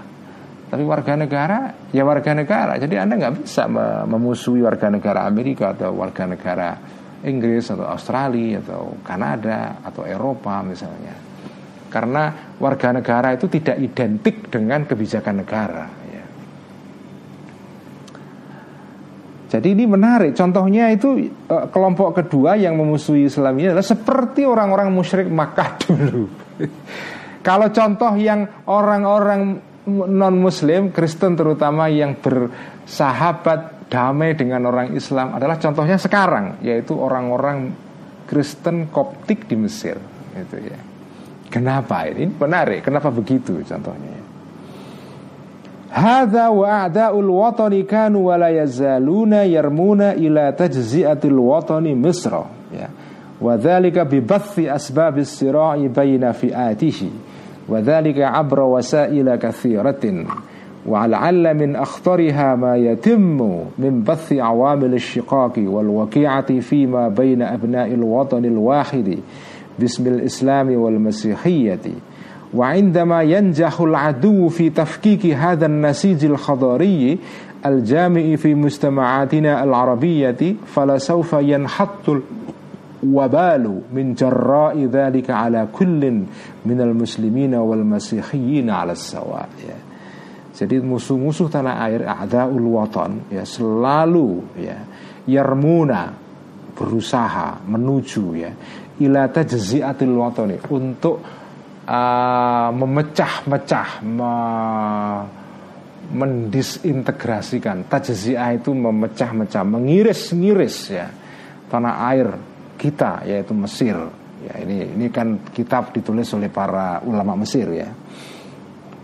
Tapi warga negara ya warga negara. Jadi Anda nggak bisa memusuhi warga negara Amerika atau warga negara Inggris atau Australia atau Kanada atau Eropa misalnya karena warga negara itu tidak identik dengan kebijakan negara. Ya. Jadi ini menarik. Contohnya itu eh, kelompok kedua yang memusuhi Islam ini adalah seperti orang-orang musyrik Makkah dulu. Kalau contoh yang orang-orang non Muslim, Kristen terutama yang bersahabat damai dengan orang Islam adalah contohnya sekarang, yaitu orang-orang Kristen Koptik di Mesir, itu ya. Kenapa ini? Menarik. Kenapa begitu contohnya? Hadza wa a'da'ul watani kanu wa la yazaluna yarmuna ila tajzi'atil watani Misra ya. Wa dzalika bi bathi asbabis sira'i baina fi'atihi wa dzalika abra wasaila katsiratin wa al'alla min akhtariha ma yatimmu min bathi awamil asyiqaqi wal waqi'ati fima baina abna'il watani al-wahidi bismil islami wal masihiyyati wa indama yanjahul adu fi tafkiki hadan nasijil khadari al jami'i fi mustama'atina al arabiyyati fala sawfa yanhattul wabalu min jarra'i dhalika ala kullin minal muslimina wal masihiyina ala sawa ya. Jadi musuh-musuh tanah air a'daul watan ya selalu ya yarmuna berusaha menuju ya ila tajzi'atil watani untuk uh, memecah-mecah me mendisintegrasikan tajzi'ah itu memecah-mecah mengiris-ngiris ya tanah air kita yaitu Mesir. Ya, ini ini kan kitab ditulis oleh para ulama Mesir ya.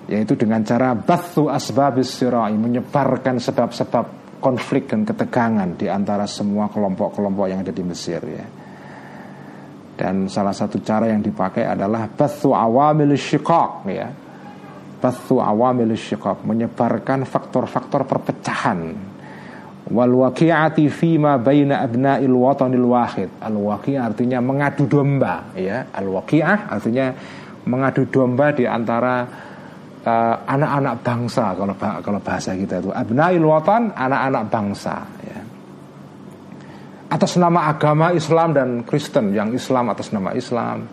Yaitu dengan cara bathu asbabis sirai menyebarkan sebab-sebab konflik dan ketegangan di antara semua kelompok-kelompok yang ada di Mesir ya. Dan salah satu cara yang dipakai adalah bathu awamil syiqaq ya. Bathu awamil syiqaq menyebarkan faktor-faktor perpecahan. Wal waqi'ati ma baina abna'il watanil wahid. Al waqi'ah artinya mengadu domba ya. Al waqi'ah artinya mengadu domba di antara uh, anak-anak bangsa kalau kalau bahasa kita itu. Abna'il watan anak-anak bangsa atas nama agama Islam dan Kristen yang Islam atas nama Islam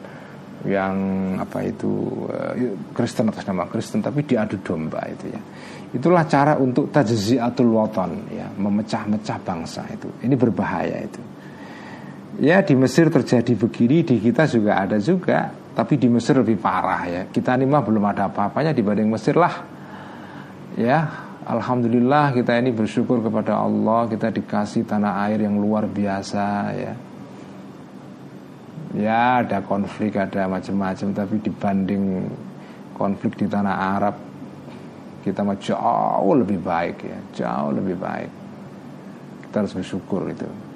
yang apa itu eh, Kristen atas nama Kristen tapi diadu domba itu ya Itulah cara untuk tajziatul watan ya, memecah-mecah bangsa itu. Ini berbahaya itu. Ya di Mesir terjadi begini, di kita juga ada juga, tapi di Mesir lebih parah ya. Kita ini mah belum ada apa-apanya dibanding Mesir lah. Ya, alhamdulillah kita ini bersyukur kepada Allah kita dikasih tanah air yang luar biasa ya. Ya ada konflik ada macam-macam tapi dibanding konflik di tanah Arab kita mah jauh lebih baik ya. Jauh lebih baik. Kita harus bersyukur itu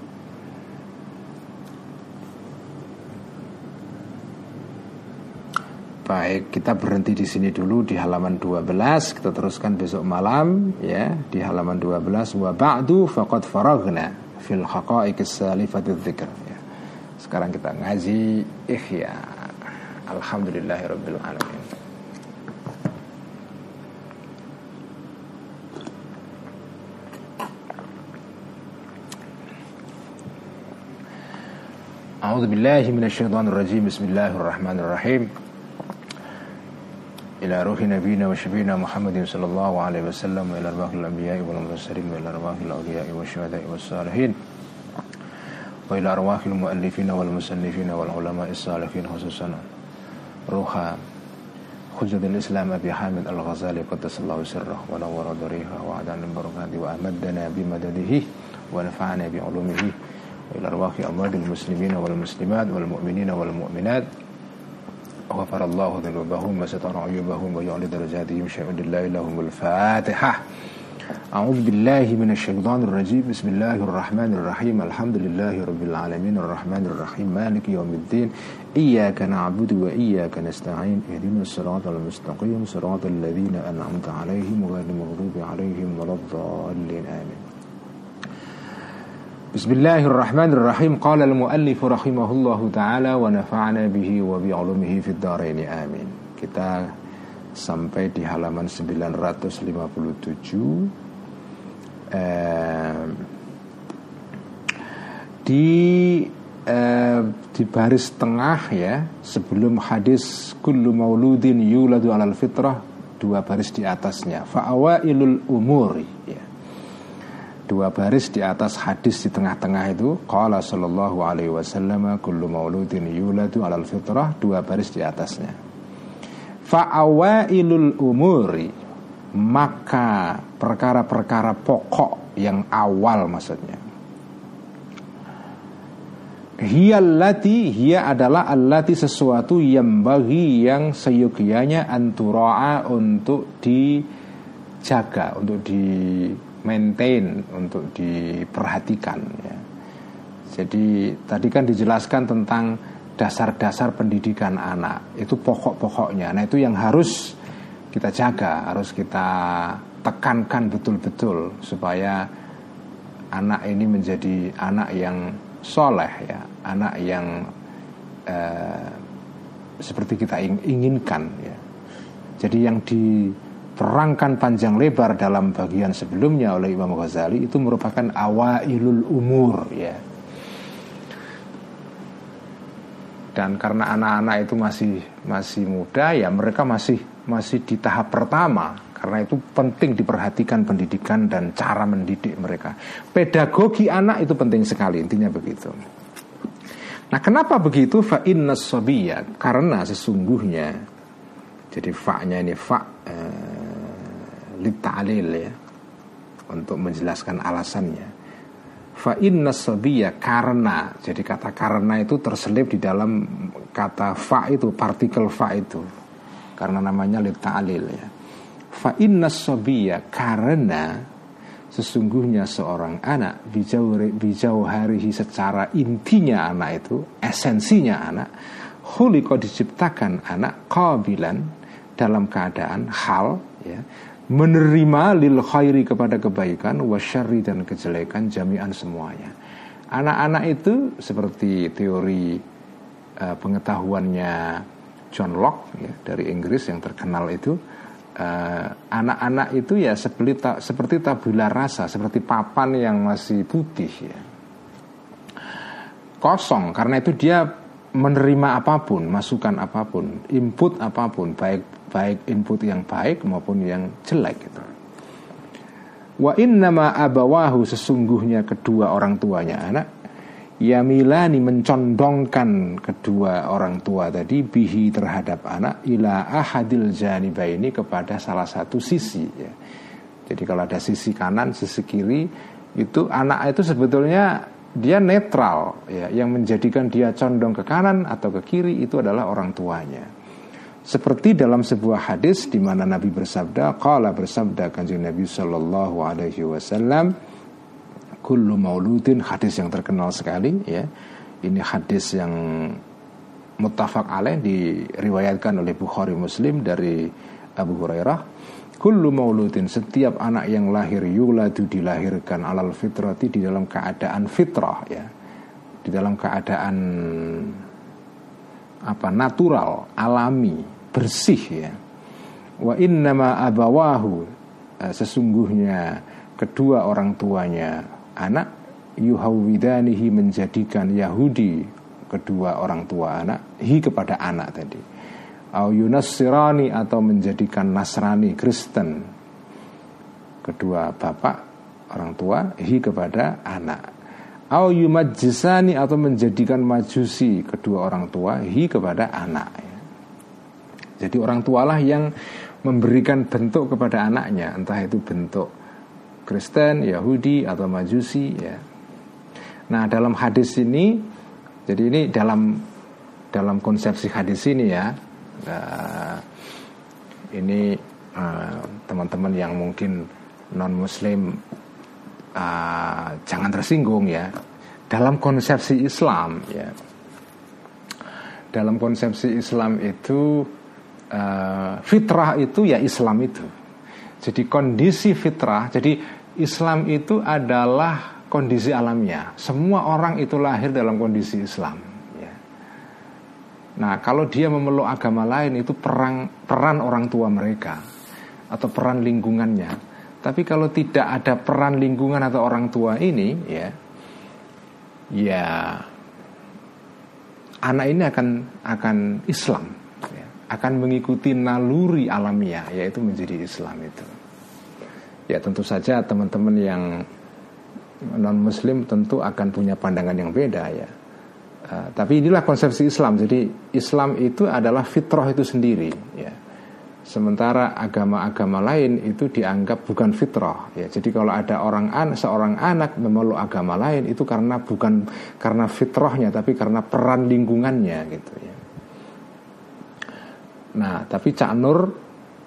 Baik, kita berhenti di sini dulu di halaman 12. Kita teruskan besok malam ya di halaman 12 wa ba'du faqad faragna fil haqa'iqis salifati dzikr ya. Sekarang kita ngaji ihya. Alhamdulillahirabbil alamin. أعوذ بالله من الشيطان الرجيم بسم الله الرحمن الرحيم إلى روح نبينا وشفينا محمد صلى الله عليه وسلم وإلى أرواح الأنبياء والمرسلين وإلى أرواح الأولياء والشهداء والصالحين وإلى أرواح المؤلفين والمسلفين والعلماء الصالحين خصوصا روح حجة الإسلام أبي حامد الغزالي قدس الله سره ونور ضريحه وعدان البركات وأمدنا بمدده ونفعنا بعلومه. وإلى أرواح أموات المسلمين والمسلمات والمؤمنين والمؤمنات غفر الله ذنوبهم وستر عيوبهم ويعلي درجاتهم شيء لله لهم الفاتحة. أعوذ بالله من الشيطان الرجيم. بسم الله الرحمن الرحيم. الحمد لله رب العالمين. الرحمن الرحيم. مالك يوم الدين. إياك نعبد وإياك نستعين. اهدنا الصراط المستقيم. صراط الذين أنعمت عليهم وغير المغضوب عليهم ولا الضالين. آمين. Bismillahirrahmanirrahim. Qala al-muallif rahimahullahu ta'ala Wa nafa'ana bihi wa bi'ulumihi fid daraini amin. Kita sampai di halaman 957 eh, Di eh, di baris tengah ya Sebelum hadis Kullu mauludin yuladu alal fitrah Dua baris di atasnya. Fa'awailul umuri dua baris di atas hadis di tengah-tengah itu qala sallallahu alaihi wasallam kullu mauludin yuladu alal fitrah dua baris di atasnya. Fa awailul umuri maka perkara-perkara pokok yang awal maksudnya. Hiyallati Hiya adalah allati sesuatu yang bagi yang seyogianya antura'a untuk dijaga Untuk di maintain untuk diperhatikan ya. Jadi tadi kan dijelaskan tentang dasar-dasar pendidikan anak itu pokok-pokoknya. Nah itu yang harus kita jaga, harus kita tekankan betul-betul supaya anak ini menjadi anak yang soleh ya, anak yang uh, seperti kita inginkan ya. Jadi yang diterangkan panjang lebar dalam bagian sebelumnya oleh Imam Ghazali itu merupakan awailul umur ya. Dan karena anak-anak itu masih masih muda ya mereka masih masih di tahap pertama karena itu penting diperhatikan pendidikan dan cara mendidik mereka. Pedagogi anak itu penting sekali intinya begitu. Nah, kenapa begitu? Fa inna karena sesungguhnya jadi fa-nya ini fa eh, litalil ya untuk menjelaskan alasannya. Fa inna karena jadi kata karena itu terselip di dalam kata fa itu partikel fa itu karena namanya litalil ya. Fa inna karena sesungguhnya seorang anak bijau bijau harihi secara intinya anak itu esensinya anak huliko diciptakan anak kabilan dalam keadaan hal ya menerima lil khairi kepada kebaikan wasyari dan kejelekan jami'an semuanya anak-anak itu seperti teori uh, pengetahuannya John Locke ya, dari Inggris yang terkenal itu Eh, anak-anak uh, itu ya seperti ta, seperti tabula rasa, seperti papan yang masih putih ya. Kosong karena itu dia menerima apa pun, masukan apa pun, input apa pun, baik baik input yang baik maupun yang jelek gitu. Wa innama abawahu sesungguhnya kedua orang tuanya anak Yamilani mencondongkan kedua orang tua tadi bihi terhadap anak ila ahadil janibaini kepada salah satu sisi ya. Jadi kalau ada sisi kanan, sisi kiri itu anak itu sebetulnya dia netral ya yang menjadikan dia condong ke kanan atau ke kiri itu adalah orang tuanya. Seperti dalam sebuah hadis di mana Nabi bersabda, qala bersabda Kanjeng Nabi sallallahu alaihi wasallam kullu mauludin hadis yang terkenal sekali ya. Ini hadis yang muttafaq alaih diriwayatkan oleh Bukhari Muslim dari Abu Hurairah. Kullu mauludin setiap anak yang lahir yuladu dilahirkan alal fitrati di dalam keadaan fitrah ya. Di dalam keadaan apa natural alami bersih ya. Wa innama abawahu eh, sesungguhnya kedua orang tuanya anak yuhawidanihi menjadikan Yahudi kedua orang tua anak hi kepada anak tadi. Au yunassirani atau menjadikan Nasrani Kristen kedua bapak orang tua hi kepada anak. Au yumajisani atau menjadikan majusi kedua orang tua hi kepada anak jadi orang tualah yang memberikan bentuk kepada anaknya entah itu bentuk Kristen, Yahudi atau Majusi ya. Nah, dalam hadis ini jadi ini dalam dalam konsepsi hadis ini ya. Uh, ini uh, teman-teman yang mungkin non muslim uh, jangan tersinggung ya. Dalam konsepsi Islam ya. Dalam konsepsi Islam itu uh, fitrah itu ya Islam itu. Jadi kondisi fitrah, jadi Islam itu adalah kondisi alamiah. Semua orang itu lahir dalam kondisi Islam. Ya. Nah, kalau dia memeluk agama lain itu perang peran orang tua mereka atau peran lingkungannya. Tapi kalau tidak ada peran lingkungan atau orang tua ini, ya, ya anak ini akan akan Islam, akan mengikuti naluri alamiah, yaitu menjadi Islam itu. Ya tentu saja teman-teman yang non muslim tentu akan punya pandangan yang beda ya. Uh, tapi inilah konsepsi Islam. Jadi Islam itu adalah fitrah itu sendiri ya. Sementara agama-agama lain itu dianggap bukan fitrah ya. Jadi kalau ada orang an seorang anak memeluk agama lain itu karena bukan karena fitrahnya tapi karena peran lingkungannya gitu ya. Nah, tapi Cak Nur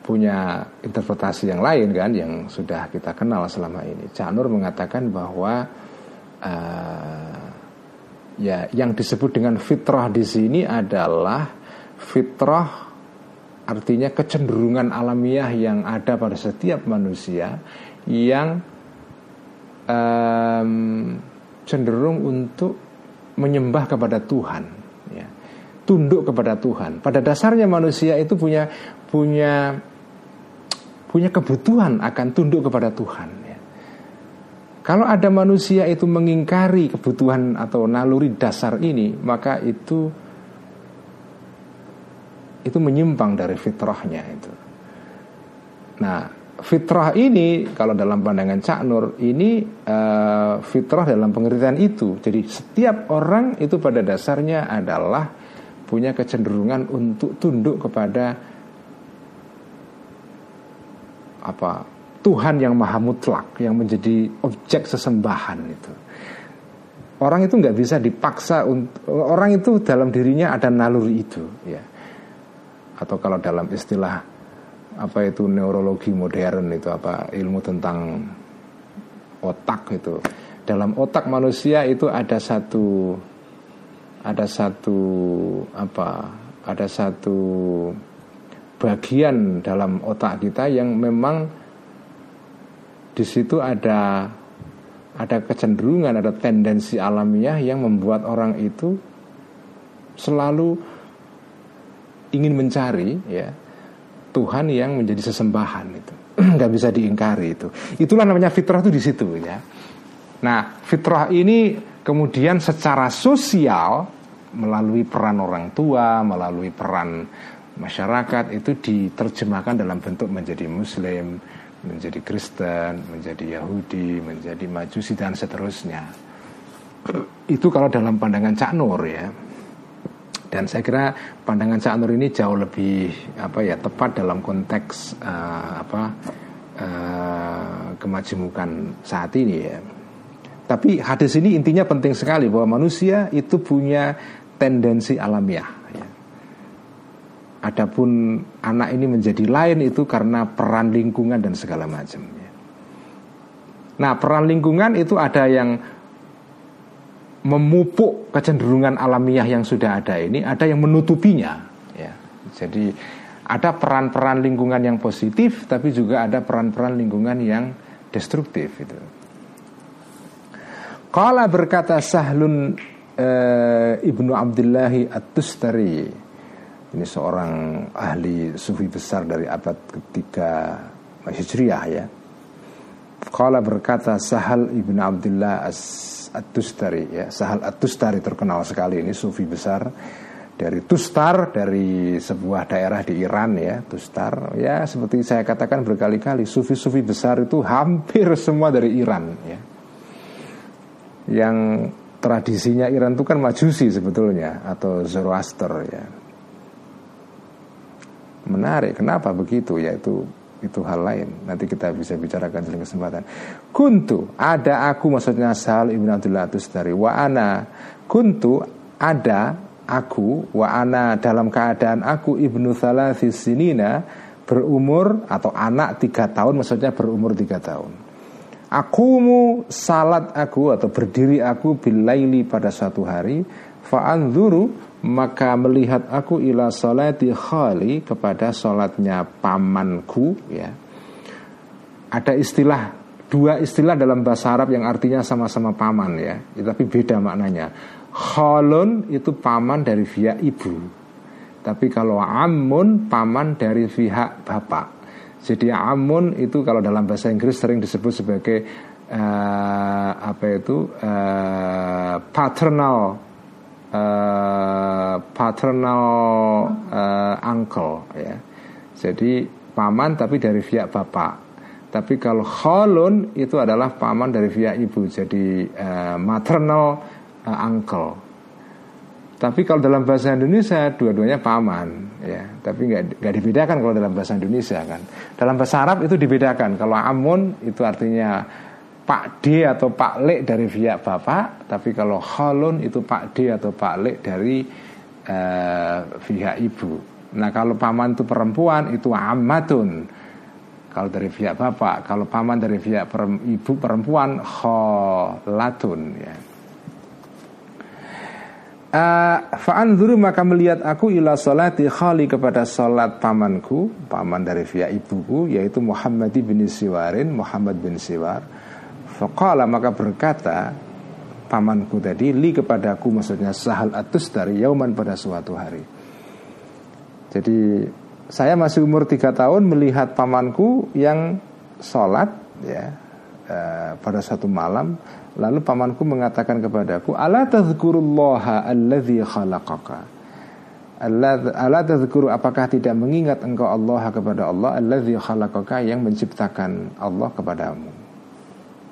punya interpretasi yang lain kan yang sudah kita kenal selama ini. Cak Nur mengatakan bahwa uh, ya yang disebut dengan fitrah di sini adalah fitrah artinya kecenderungan alamiah yang ada pada setiap manusia yang um, cenderung untuk menyembah kepada Tuhan. Tunduk kepada Tuhan. Pada dasarnya manusia itu punya punya punya kebutuhan akan tunduk kepada Tuhan. Ya. Kalau ada manusia itu mengingkari kebutuhan atau naluri dasar ini, maka itu itu menyimpang dari fitrahnya itu. Nah, fitrah ini kalau dalam pandangan Cak Nur ini uh, fitrah dalam pengertian itu. Jadi setiap orang itu pada dasarnya adalah punya kecenderungan untuk tunduk kepada apa Tuhan yang maha mutlak yang menjadi objek sesembahan itu. Orang itu nggak bisa dipaksa untuk orang itu dalam dirinya ada naluri itu ya. Atau kalau dalam istilah apa itu neurologi modern itu apa ilmu tentang otak itu. Dalam otak manusia itu ada satu ada satu apa ada satu bagian dalam otak kita yang memang di situ ada ada kecenderungan ada tendensi alamiah yang membuat orang itu selalu ingin mencari ya Tuhan yang menjadi sesembahan itu. Nggak bisa diingkari itu. Itulah namanya fitrah itu di situ ya. Nah fitrah ini kemudian secara sosial melalui peran orang tua, melalui peran masyarakat itu diterjemahkan dalam bentuk menjadi muslim, menjadi Kristen, menjadi Yahudi, menjadi Majusi dan seterusnya. Itu kalau dalam pandangan Cak Nur ya. Dan saya kira pandangan Cak Nur ini jauh lebih apa ya tepat dalam konteks uh, apa uh, kemajemukan saat ini ya. Tapi hadis ini intinya penting sekali bahwa manusia itu punya tendensi alamiah. Ya. Adapun anak ini menjadi lain itu karena peran lingkungan dan segala macam. Ya. Nah peran lingkungan itu ada yang memupuk kecenderungan alamiah yang sudah ada ini, ada yang menutupinya. Ya. Jadi ada peran-peran lingkungan yang positif, tapi juga ada peran-peran lingkungan yang destruktif itu. Kala berkata Sahlun e, Ibnu Abdullahi At-Tustari. Ini seorang ahli sufi besar dari abad ketiga Hijriah ya. Kala berkata Sahal Ibnu Abdullah At-Tustari ya. Sahal At-Tustari terkenal sekali. Ini sufi besar dari Tustar dari sebuah daerah di Iran ya. Tustar ya seperti saya katakan berkali-kali sufi-sufi besar itu hampir semua dari Iran ya yang tradisinya Iran itu kan majusi sebetulnya atau Zoroaster ya. Menarik, kenapa begitu? Yaitu itu hal lain. Nanti kita bisa bicarakan dalam kesempatan. Kuntu ada aku maksudnya Sal ibn Abdullah dari wa ana kuntu ada aku wa ana dalam keadaan aku ibnu thalathis sinina berumur atau anak tiga tahun maksudnya berumur tiga tahun Akumu salat aku atau berdiri aku bilaili pada suatu hari Fa'anzuru maka melihat aku ila salati khali kepada salatnya pamanku ya ada istilah dua istilah dalam bahasa Arab yang artinya sama-sama paman ya, tapi beda maknanya. Khalun itu paman dari pihak ibu, tapi kalau amun paman dari pihak bapak. Jadi amun itu kalau dalam bahasa Inggris sering disebut sebagai uh, apa itu uh, paternal uh, paternal uh, uncle ya. Jadi paman tapi dari pihak bapak. Tapi kalau kholun itu adalah paman dari pihak ibu. Jadi uh, maternal uh, uncle. Tapi kalau dalam bahasa Indonesia dua-duanya paman, ya. Tapi nggak nggak dibedakan kalau dalam bahasa Indonesia kan. Dalam bahasa Arab itu dibedakan. Kalau Amun itu artinya Pak D atau Pak Lek dari pihak bapak, tapi kalau Khalun itu Pak D atau Pak Lek dari uh, ibu. Nah kalau paman itu perempuan itu amatun. Kalau dari pihak bapak, kalau paman dari pihak ibu perempuan kholatun ya. Uh, Fa'anzuru maka melihat aku ila salati khali kepada salat pamanku Paman dari via ibuku yaitu Muhammad bin Siwarin Muhammad bin Siwar Faqala maka berkata pamanku tadi li kepadaku maksudnya sahal atus dari yauman pada suatu hari. Jadi saya masih umur tiga tahun melihat pamanku yang sholat ya uh, pada satu malam lalu pamanku mengatakan kepadaku ala tadhkurullaha alladzi khalaqaka? Allah tazkuru apakah tidak mengingat engkau Allah kepada Allah Alladzi khalaqaka yang menciptakan Allah kepadamu?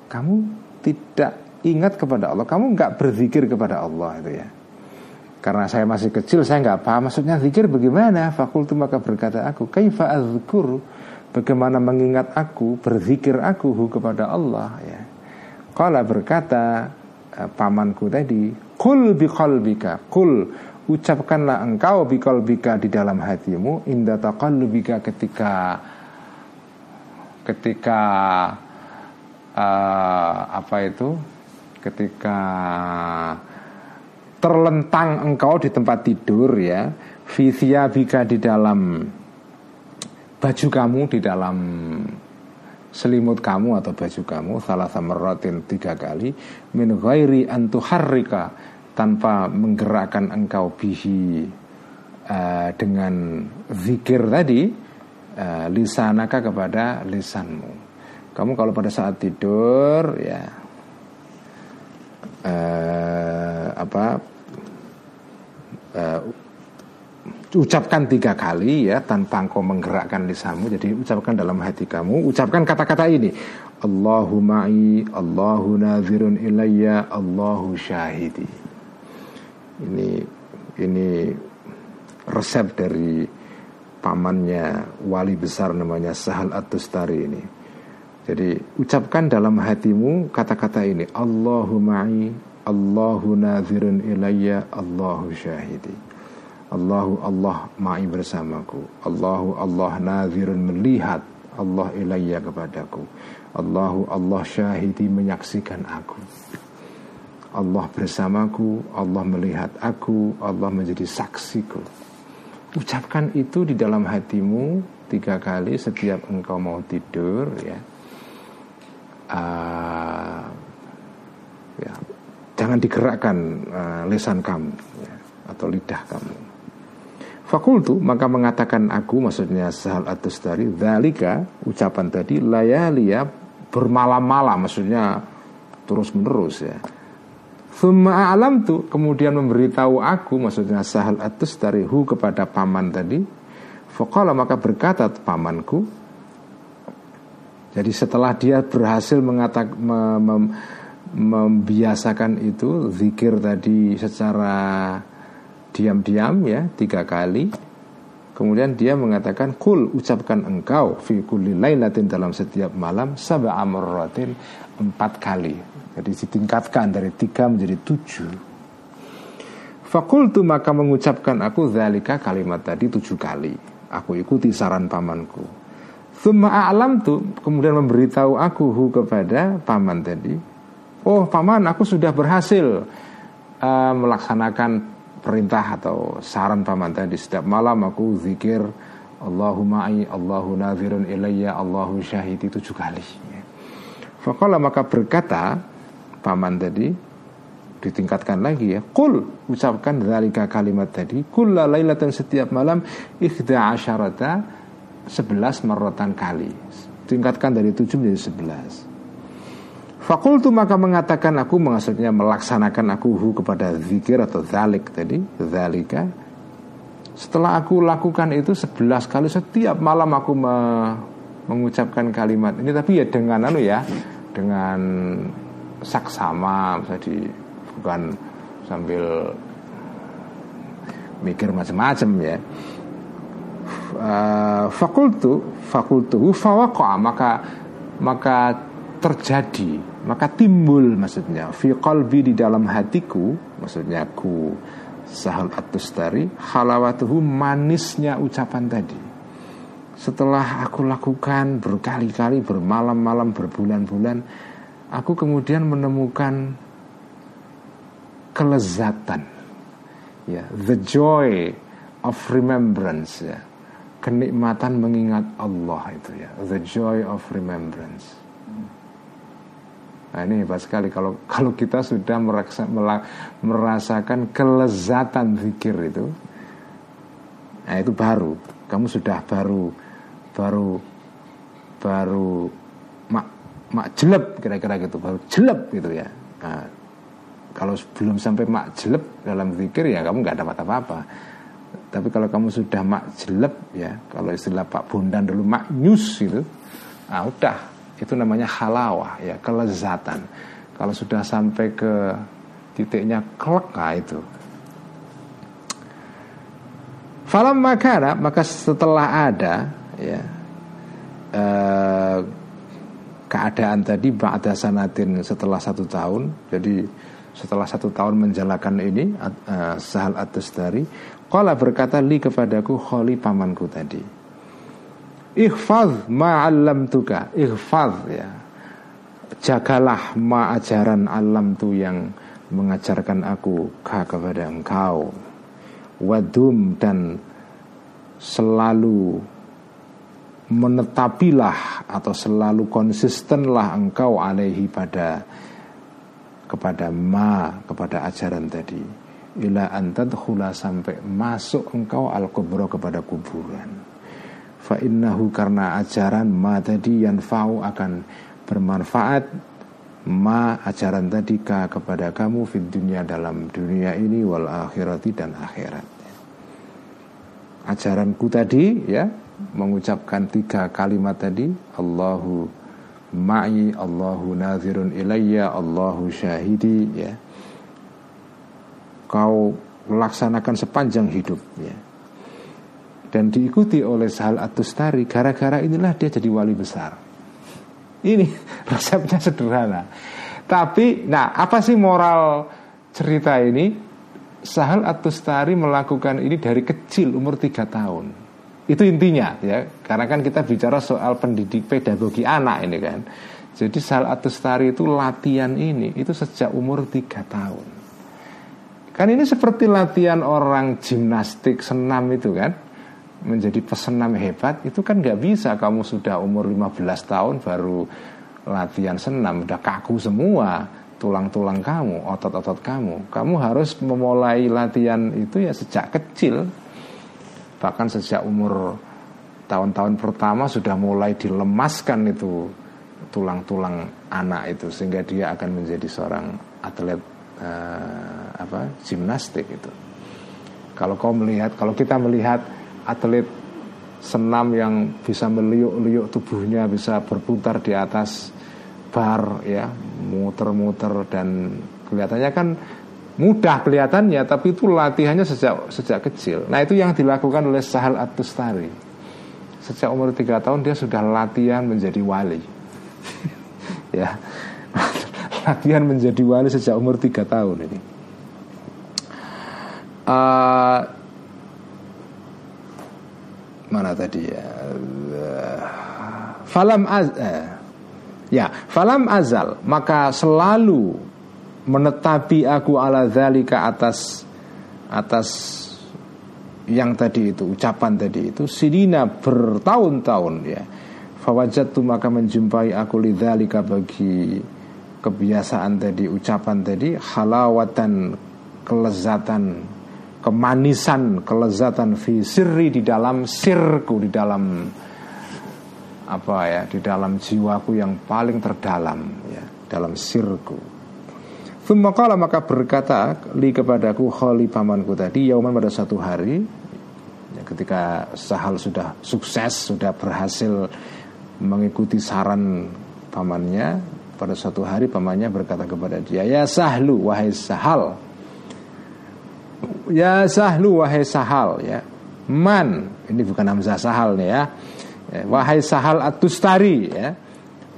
Kamu tidak ingat kepada Allah Kamu nggak berzikir kepada Allah itu ya. Karena saya masih kecil saya nggak paham Maksudnya zikir bagaimana. Fakultu maka berkata aku Kaifa azkuru? Bagaimana mengingat aku Berzikir aku kepada Allah ya Kala berkata eh, Pamanku tadi Kul biqalbika Kul ucapkanlah engkau bikol bika di dalam hatimu indah taqallubika ketika ketika uh, apa itu ketika terlentang engkau di tempat tidur ya visia bika di dalam baju kamu di dalam selimut kamu atau baju kamu salah rotin tiga kali min ghairi antuharrika tanpa menggerakkan engkau bihi uh, dengan zikir tadi uh, lisanaka kepada lisanmu. Kamu kalau pada saat tidur ya uh, apa ucapkan tiga kali ya tanpa engkau menggerakkan lisanmu jadi ucapkan dalam hati kamu ucapkan kata-kata ini. Allahu ma'i Allahu nazirun ilayya Allahu syahidi. Ini ini resep dari pamannya wali besar namanya Sahal At-Tustari ini. Jadi ucapkan dalam hatimu kata-kata ini. Allahu ma'i Allahu nazirun ilayya Allahu syahidi Allahu Allah ma'i bersamaku. Allahu Allah nazirun melihat. Allah ilayya kepadaku. Allahu Allah syahidi menyaksikan aku. Allah bersamaku, Allah melihat aku, Allah menjadi saksiku. Ucapkan itu di dalam hatimu tiga kali setiap engkau mau tidur ya. Uh, ya. Jangan digerakkan uh, lisan kamu ya, atau lidah kamu. Fakultu maka mengatakan aku maksudnya sahal atus dari dalika ucapan tadi layalia bermalam-malam maksudnya terus menerus ya Thumma alam tu kemudian memberitahu aku maksudnya Sahal Atus dari hu kepada paman tadi. Fokala maka berkata pamanku. Jadi setelah dia berhasil mengatak, mem, mem, membiasakan itu zikir tadi secara diam-diam ya tiga kali. Kemudian dia mengatakan kul ucapkan engkau fi kulli lailatin dalam setiap malam sab'a marratin empat kali jadi ditingkatkan dari tiga menjadi tujuh. Fakultu maka mengucapkan aku zalika kalimat tadi tujuh kali. Aku ikuti saran pamanku. Thumma alam tu kemudian memberitahu aku hu kepada paman tadi. Oh paman aku sudah berhasil uh, melaksanakan perintah atau saran paman tadi setiap malam aku zikir Allahumma Allahu nazirun ilayya Allahu syahidi tujuh kali. Fakallah maka berkata paman tadi ditingkatkan lagi ya kul ucapkan zalika kalimat tadi kulla lailatan setiap malam ikhda asyarata sebelas marrotan kali tingkatkan dari tujuh menjadi sebelas Fakultu maka mengatakan aku maksudnya melaksanakan aku hu kepada zikir atau zalik tadi zalika. Setelah aku lakukan itu sebelas kali setiap malam aku me mengucapkan kalimat ini. Tapi ya dengan anu ya dengan saksama misalnya bukan sambil mikir macam-macam ya. Uh, fakultu fakultu fawaqa maka maka terjadi maka timbul maksudnya fi qalbi di dalam hatiku maksudnya ku sahal atustari halawatuhu manisnya ucapan tadi. Setelah aku lakukan berkali-kali bermalam-malam berbulan-bulan aku kemudian menemukan kelezatan. Ya the joy of remembrance ya. Kenikmatan mengingat Allah itu ya. The joy of remembrance Nah ini hebat sekali kalau kalau kita sudah merasa, merasakan kelezatan zikir itu, nah itu baru. Kamu sudah baru baru baru mak mak jelek kira-kira gitu, baru jelek gitu ya. Nah, kalau belum sampai mak jelek dalam zikir ya kamu nggak dapat apa-apa. Tapi kalau kamu sudah mak jelek ya, kalau istilah Pak Bondan dulu mak nyus gitu, ah udah itu namanya halawah ya kelezatan. Kalau sudah sampai ke titiknya klek nah itu. Falam makana maka setelah ada ya eh, keadaan tadi ba'da sanatin setelah satu tahun jadi setelah satu tahun menjalankan ini uh, sahal atas dari Kala berkata li kepadaku kholi pamanku tadi Ikhfaz ma'allam tuka Ikhfaz ya. Jagalah ma ajaran alam tu yang mengajarkan aku ka kepada engkau. Wadum dan selalu menetapilah atau selalu konsistenlah engkau alaihi pada kepada ma kepada ajaran tadi. Ila antadkhula sampai masuk engkau al kubro kepada kuburan fa innahu karena ajaran ma tadi yang fau akan bermanfaat. Ma ajaran tadi ka kepada kamu di dunia dalam dunia ini wal akhirati dan akhirat. Ajaranku tadi ya mengucapkan tiga kalimat tadi Allahu ma'i Allahu nazirun ilayya Allahu syahidi ya. Kau laksanakan sepanjang hidup ya dan diikuti oleh Sahal Atustari gara-gara inilah dia jadi wali besar. Ini resepnya sederhana. Tapi nah apa sih moral cerita ini? Sahal Atustari melakukan ini dari kecil umur 3 tahun. Itu intinya ya. Karena kan kita bicara soal pendidik pedagogi anak ini kan. Jadi Sahal Atustari itu latihan ini itu sejak umur 3 tahun. Kan ini seperti latihan orang gimnastik senam itu kan menjadi pesenam hebat itu kan nggak bisa. Kamu sudah umur 15 tahun baru latihan senam udah kaku semua tulang-tulang kamu otot-otot kamu. Kamu harus memulai latihan itu ya sejak kecil. Bahkan sejak umur tahun-tahun pertama sudah mulai dilemaskan itu tulang-tulang anak itu sehingga dia akan menjadi seorang atlet uh, apa gimnastik itu. Kalau kau melihat kalau kita melihat atlet senam yang bisa meliuk-liuk tubuhnya bisa berputar di atas bar ya muter-muter dan kelihatannya kan mudah kelihatannya tapi itu latihannya sejak sejak kecil. Nah itu yang dilakukan oleh Sahal Atustari sejak umur tiga tahun dia sudah latihan menjadi wali. Ya latihan menjadi wali sejak umur tiga tahun ini. Uh, mana tadi? Ya falam az eh, ya falam azal maka selalu menetapi aku ala zalika atas atas yang tadi itu ucapan tadi itu sidina bertahun-tahun ya. Fawajatu maka menjumpai aku lidzalika bagi kebiasaan tadi ucapan tadi halawatan kelezatan kemanisan, kelezatan fi sirri di dalam sirku, di dalam apa ya, di dalam jiwaku yang paling terdalam ya, dalam sirku. Fumakala maka berkata li kepadaku kholi pamanku tadi yauman pada satu hari ya, ketika Sahal sudah sukses sudah berhasil mengikuti saran pamannya pada suatu hari pamannya berkata kepada dia ya Sahlu wahai Sahal Ya sahlu wahai sahal ya. Man Ini bukan Hamzah sahal nih ya, ya Wahai sahal atustari ya.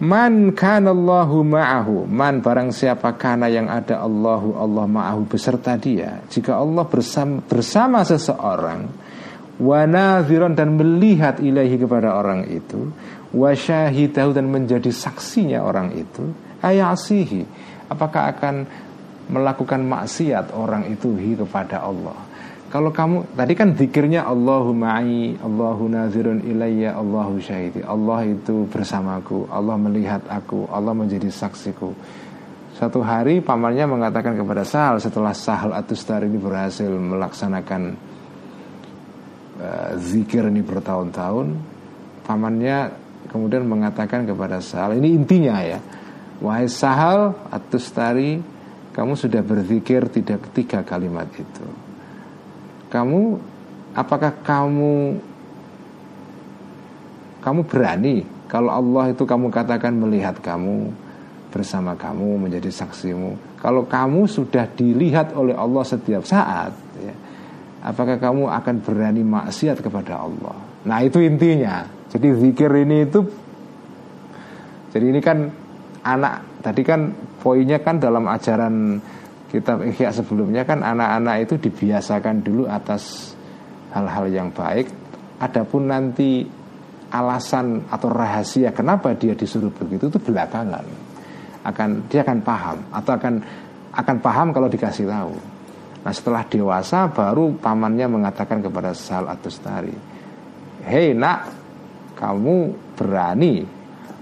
Man kanallahu ma'ahu. Man barang siapa kana yang ada Allahu Allah ma'ahu beserta dia. Jika Allah bersama, bersama seseorang Wanathiron dan melihat ilahi kepada orang itu Wasyahidahu dan menjadi saksinya orang itu Ayasihi. Apakah akan melakukan maksiat orang itu kepada Allah. kalau kamu tadi kan zikirnya Allahu ma'i, Allahu nazirun ilayya, Allahu syahidi. Allah itu bersamaku, Allah melihat aku, Allah menjadi saksiku. Satu hari pamannya mengatakan kepada Sahal setelah Sahal Atustar ini berhasil melaksanakan uh, zikir ini bertahun-tahun, pamannya kemudian mengatakan kepada Sahal, ini intinya ya, wahai Sahal Atustari, kamu sudah berzikir tidak tiga kalimat itu. Kamu apakah kamu kamu berani? Kalau Allah itu kamu katakan melihat kamu bersama kamu menjadi saksimu. Kalau kamu sudah dilihat oleh Allah setiap saat ya, apakah kamu akan berani maksiat kepada Allah? Nah itu intinya. Jadi zikir ini itu jadi ini kan anak tadi kan poinnya kan dalam ajaran kitab Ihya sebelumnya kan anak-anak itu dibiasakan dulu atas hal-hal yang baik. Adapun nanti alasan atau rahasia kenapa dia disuruh begitu itu belakangan. Akan dia akan paham atau akan akan paham kalau dikasih tahu. Nah setelah dewasa baru pamannya mengatakan kepada Sal Atustari, Hei nak, kamu berani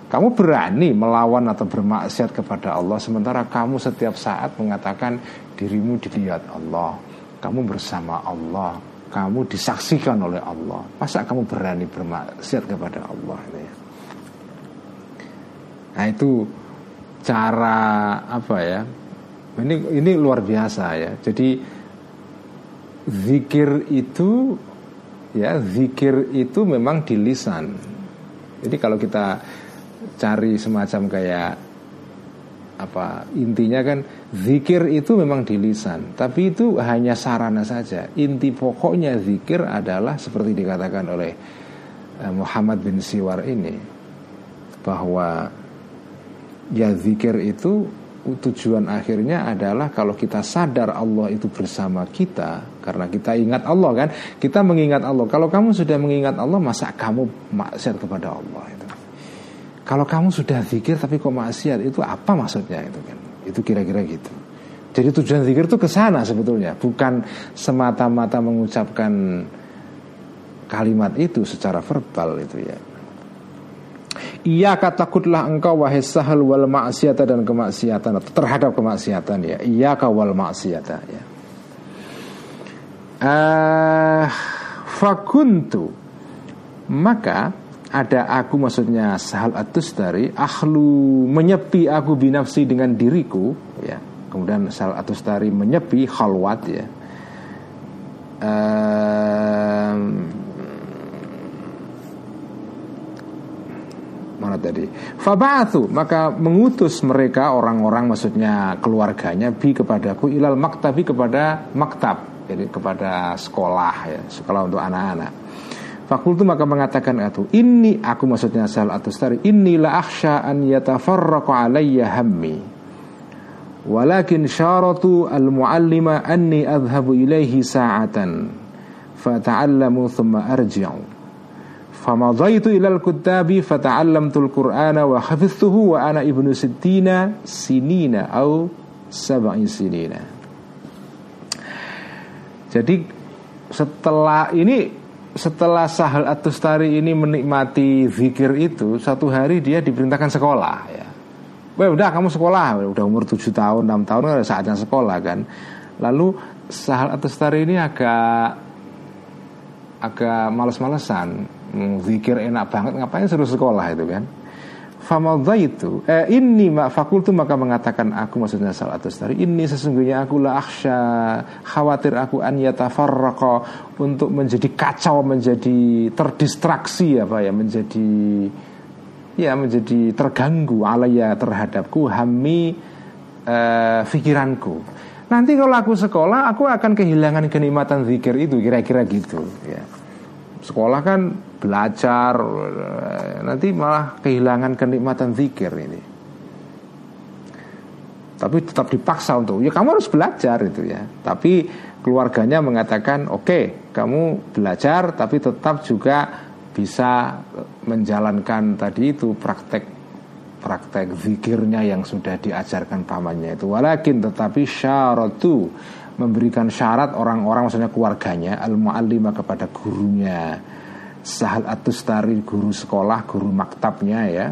kamu berani melawan atau bermaksiat kepada Allah Sementara kamu setiap saat mengatakan dirimu dilihat Allah Kamu bersama Allah Kamu disaksikan oleh Allah. Masa kamu berani bermaksiat kepada Allah Nah itu cara apa ya ini ini luar biasa ya. Jadi zikir itu ya zikir itu memang di lisan. Jadi kalau kita cari semacam kayak apa intinya kan zikir itu memang di lisan tapi itu hanya sarana saja. Inti pokoknya zikir adalah seperti dikatakan oleh eh, Muhammad bin Siwar ini bahwa ya zikir itu tujuan akhirnya adalah kalau kita sadar Allah itu bersama kita karena kita ingat Allah kan kita mengingat Allah. Kalau kamu sudah mengingat Allah masa kamu maksiat kepada Allah kalau kamu sudah zikir tapi kok maksiat itu apa maksudnya itu kan? Itu kira-kira gitu. Jadi tujuan zikir itu ke sana sebetulnya, bukan semata-mata mengucapkan kalimat itu secara verbal itu ya. Iya takutlah engkau wahai sahal wal maksiata dan kemaksiatan atau terhadap kemaksiatan ya. Iya wal maksiata ya. Uh, fakuntu maka ada aku maksudnya sahal atus dari ahlu menyepi aku binafsi dengan diriku. Ya kemudian sahal atus dari menyepi khalwat ya. Um, mana tadi? Fabatu maka mengutus mereka orang-orang maksudnya keluarganya bi kepadaku ilal maktabi kepada maktab jadi kepada sekolah ya sekolah untuk anak-anak Fakultu maka mengatakan itu ini aku maksudnya sal atau stari inilah aksha an yatafarraqa alayya hammi. Walakin syaratu al muallima anni adhabu ilaihi sa'atan fata'allamu thumma arji'u. Famadaitu ilal kutabi al qur'ana wa hafiztuhu wa ana ibnu sittina sinina au sab'i sinina. Jadi setelah ini setelah Sahal Atustari ini menikmati zikir itu Satu hari dia diperintahkan sekolah ya. Wah udah kamu sekolah. Udah umur 7 tahun, 6 tahun ada saatnya sekolah kan. Lalu Sahal Atustari ini agak Agak males-malesan. Zikir enak banget Ngapain suruh sekolah itu kan itu eh, Ini fakultu maka mengatakan aku Maksudnya salah tari Ini sesungguhnya aku la aksha Khawatir aku an yatafarraqa Untuk menjadi kacau Menjadi terdistraksi apa ya Menjadi Ya menjadi terganggu alaya terhadapku Hami eh, Fikiranku. Nanti kalau aku sekolah Aku akan kehilangan kenikmatan zikir itu Kira-kira gitu ya Sekolah kan belajar nanti malah kehilangan kenikmatan zikir ini. Tapi tetap dipaksa untuk ya kamu harus belajar itu ya. Tapi keluarganya mengatakan oke okay, kamu belajar tapi tetap juga bisa menjalankan tadi itu praktek praktek zikirnya yang sudah diajarkan pamannya itu. Walakin tetapi syaratu memberikan syarat orang-orang maksudnya keluarganya al muallima kepada gurunya Sahal Atustari guru sekolah guru maktabnya ya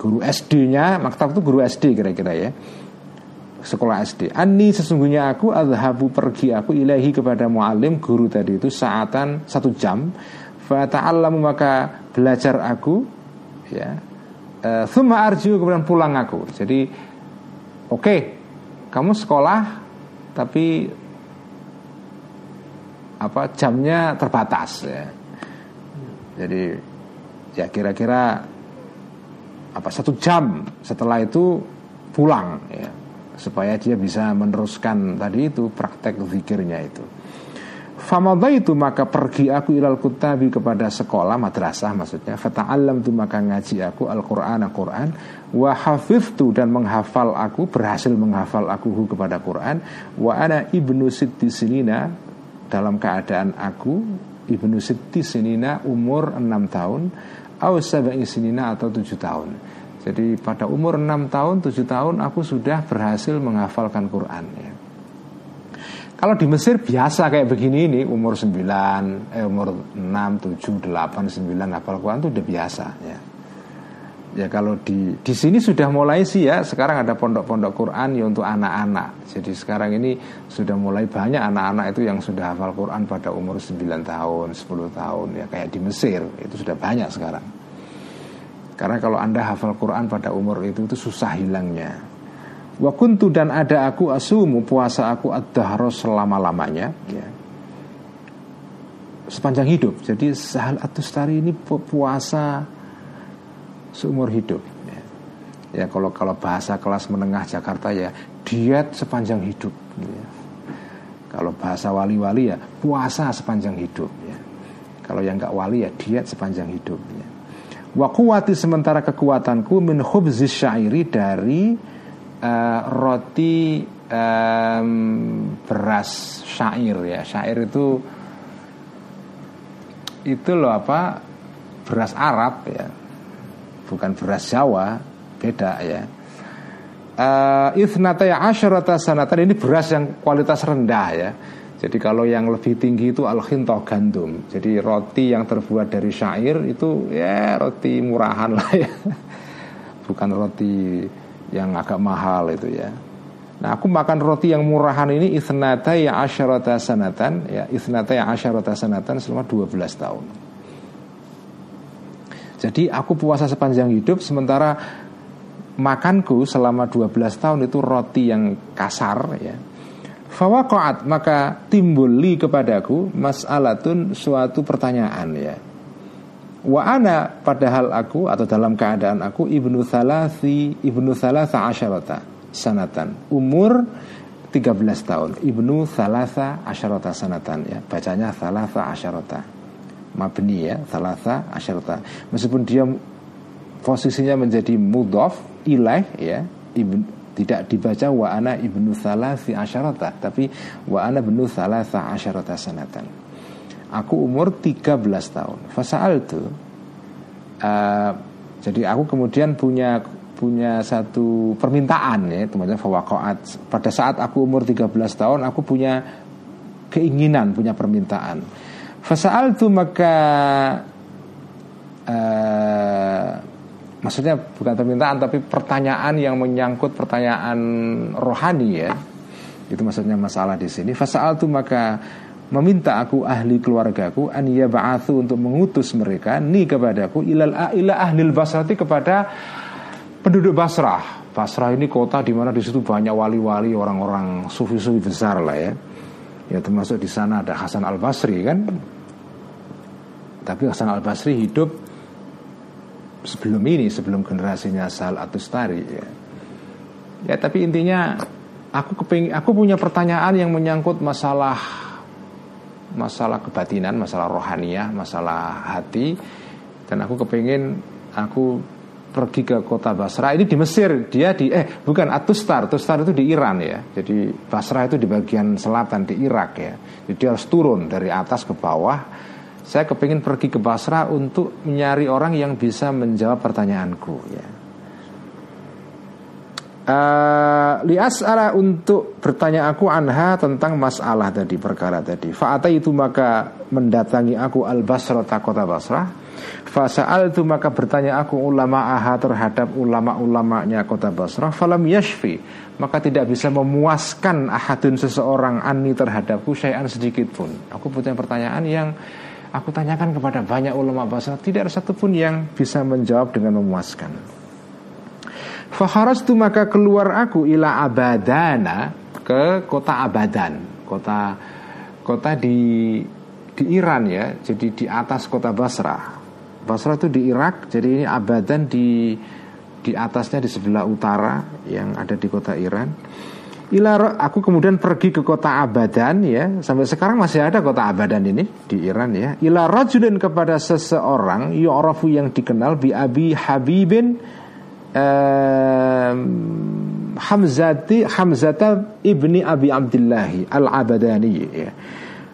guru SD-nya maktab itu guru SD kira-kira ya sekolah SD. Ani sesungguhnya aku adhabu pergi aku ilahi kepada muallim guru tadi itu saatan satu jam. Fata'allamu maka belajar aku ya. Uh, Thumma arju kemudian pulang aku. Jadi oke, okay, kamu sekolah tapi apa jamnya terbatas ya. Jadi ya kira-kira apa satu jam setelah itu pulang ya supaya dia bisa meneruskan tadi itu praktek zikirnya itu. Famada itu maka pergi aku ilal kutabi kepada sekolah madrasah maksudnya fata'allam tu maka ngaji aku Al-Qur'an Al-Qur'an wa hafiztu dan menghafal aku berhasil menghafal aku kepada Quran wa ana ibnu sitti sinina dalam keadaan aku ibnu sitti sinina umur 6 tahun au sinina atau 7 tahun jadi pada umur 6 tahun, 7 tahun aku sudah berhasil menghafalkan Quran ya. Kalau di Mesir biasa kayak begini ini umur 9, eh umur 6, 7, 8, 9 hafal Quran itu udah biasa ya. Ya kalau di di sini sudah mulai sih ya sekarang ada pondok-pondok Quran ya untuk anak-anak. Jadi sekarang ini sudah mulai banyak anak-anak itu yang sudah hafal Quran pada umur 9 tahun, 10 tahun ya kayak di Mesir itu sudah banyak sekarang. Karena kalau anda hafal Quran pada umur itu itu susah hilangnya. Wa kuntu dan ada aku asumu puasa aku ad-dahro selama-lamanya ya. Sepanjang hidup Jadi Sahal Atustari ini puasa seumur hidup ya. kalau kalau bahasa kelas menengah Jakarta ya diet sepanjang hidup ya. Kalau bahasa wali-wali ya puasa sepanjang hidup ya. Kalau yang nggak wali ya diet sepanjang hidup ya. Wa kuwati sementara kekuatanku min khubzis syairi dari uh, roti um, beras syair ya. Syair itu itu loh apa? Beras Arab ya. Bukan beras Jawa, beda ya. Uh, Ithnataya asyarata sanatan ini beras yang kualitas rendah ya jadi kalau yang lebih tinggi itu al gandum. Jadi roti yang terbuat dari syair itu ya roti murahan lah ya. Bukan roti yang agak mahal itu ya. Nah aku makan roti yang murahan ini isnata ya asyarata sanatan ya isnata ya asyarata sanatan selama 12 tahun. Jadi aku puasa sepanjang hidup sementara makanku selama 12 tahun itu roti yang kasar ya. Fawaqa'at maka timbul li kepadaku mas'alatun suatu pertanyaan ya. Wa ana padahal aku atau dalam keadaan aku ibnu thalathi ibnu thalatha asyarata sanatan. Umur 13 tahun ibnu thalatha asyarata sanatan ya. Bacanya thalatha asyarata mabni ya thalatha asyarata. Meskipun dia posisinya menjadi mudhof ilaih ya ibnu tidak dibaca wa ana ibnu thalathi asyarata tapi wa ana ibnu thalatha asyarata sanatan. Aku umur 13 tahun. Fasal itu uh, jadi aku kemudian punya punya satu permintaan ya teman-teman fawaqaat. Pada saat aku umur 13 tahun aku punya keinginan punya permintaan fasal itu maka uh, maksudnya bukan permintaan tapi pertanyaan yang menyangkut pertanyaan rohani ya. Itu maksudnya masalah di sini. Fasaal tu maka meminta aku ahli keluargaku an ba'athu untuk mengutus mereka ni kepadaku ilal ila ahli basrati kepada penduduk Basrah. Basrah ini kota di mana di situ banyak wali-wali orang-orang sufi-sufi besar lah ya ya termasuk di sana ada Hasan Al Basri kan tapi Hasan Al Basri hidup sebelum ini sebelum generasinya Sal Atustari ya. ya tapi intinya aku keping aku punya pertanyaan yang menyangkut masalah masalah kebatinan masalah rohaniah masalah hati dan aku kepingin aku pergi ke kota Basra ini di Mesir dia di eh bukan Atustar Atustar itu di Iran ya jadi Basra itu di bagian selatan di Irak ya jadi dia harus turun dari atas ke bawah saya kepingin pergi ke Basra untuk mencari orang yang bisa menjawab pertanyaanku ya. Uh, lias ala untuk bertanya aku anha tentang masalah tadi perkara tadi. Fa'ata itu maka mendatangi aku al basra kota Basrah. Fasa'al itu maka bertanya aku ulama aha terhadap ulama-ulamanya kota Basrah. Falam yashfi maka tidak bisa memuaskan ahadun seseorang ani terhadapku syai'an sedikit pun. Aku punya pertanyaan yang aku tanyakan kepada banyak ulama Basrah tidak ada satupun yang bisa menjawab dengan memuaskan. Faharastu maka keluar aku ila Abadana ke kota Abadan, kota kota di di Iran ya, jadi di atas kota Basrah. Basrah itu di Irak, jadi ini Abadan di di atasnya di sebelah utara yang ada di kota Iran. Ila aku kemudian pergi ke kota Abadan ya sampai sekarang masih ada kota Abadan ini di Iran ya. Ila rajulin kepada seseorang yu'rafu yang dikenal bi Abi Habibin Hamzati Hamzata ibni Abi Abdillahi al-Abadani ya.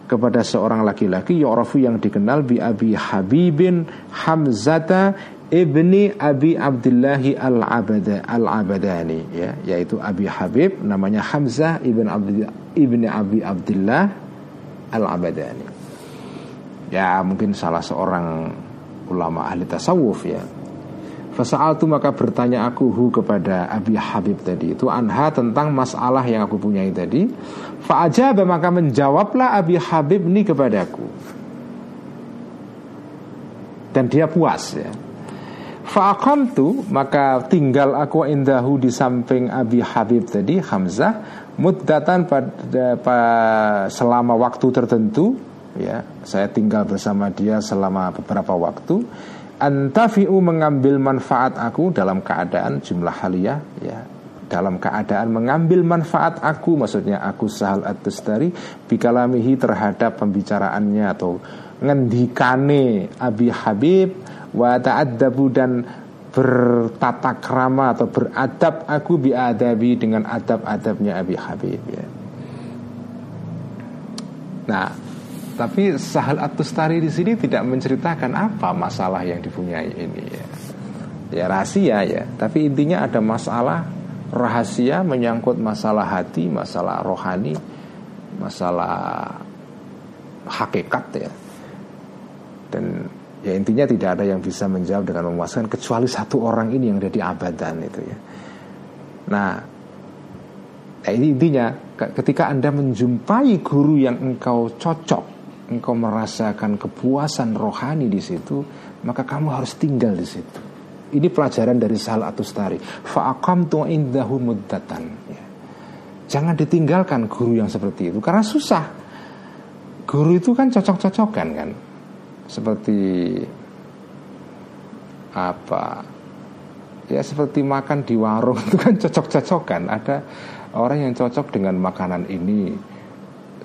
Kepada seorang laki-laki Yu'rafu yang dikenal bi Abi Habibin Hamzata ibni Abi Abdillahi al-Abada al-Abadani ya yaitu Abi Habib namanya Hamzah ibn Abdi, ibni Abi Abdillah al-Abadani ya mungkin salah seorang ulama ahli tasawuf ya Fasa'al tu maka bertanya aku hu kepada Abi Habib tadi itu anha tentang masalah yang aku punyai tadi. Fa'ajab maka menjawablah Abi Habib ini kepadaku. Dan dia puas ya. Fa'akam tu maka tinggal aku indahu di samping Abi Habib tadi Hamzah muddatan pada, pada selama waktu tertentu ya saya tinggal bersama dia selama beberapa waktu antafi'u mengambil manfaat aku dalam keadaan jumlah halia ya dalam keadaan mengambil manfaat aku maksudnya aku sahal at-tustari bikalamihi terhadap pembicaraannya atau ngendikane Abi Habib wa ta'addabu dan bertata krama atau beradab aku biadabi dengan adab-adabnya Abi Habib ya. Nah, tapi Sahal At-Tustari di sini tidak menceritakan apa masalah yang dipunyai ini ya. Ya rahasia ya, tapi intinya ada masalah rahasia menyangkut masalah hati, masalah rohani, masalah hakikat ya. Dan ya intinya tidak ada yang bisa menjawab dengan memuaskan kecuali satu orang ini yang jadi abadan itu ya. Nah, ya ini intinya ketika Anda menjumpai guru yang engkau cocok engkau merasakan kepuasan rohani di situ, maka kamu harus tinggal di situ. Ini pelajaran dari Sal Atustari. Fa'aqamtu indahu muddatan. Ya. Jangan ditinggalkan guru yang seperti itu karena susah. Guru itu kan cocok-cocokan kan. Seperti apa? Ya seperti makan di warung itu kan cocok-cocokan. Ada orang yang cocok dengan makanan ini,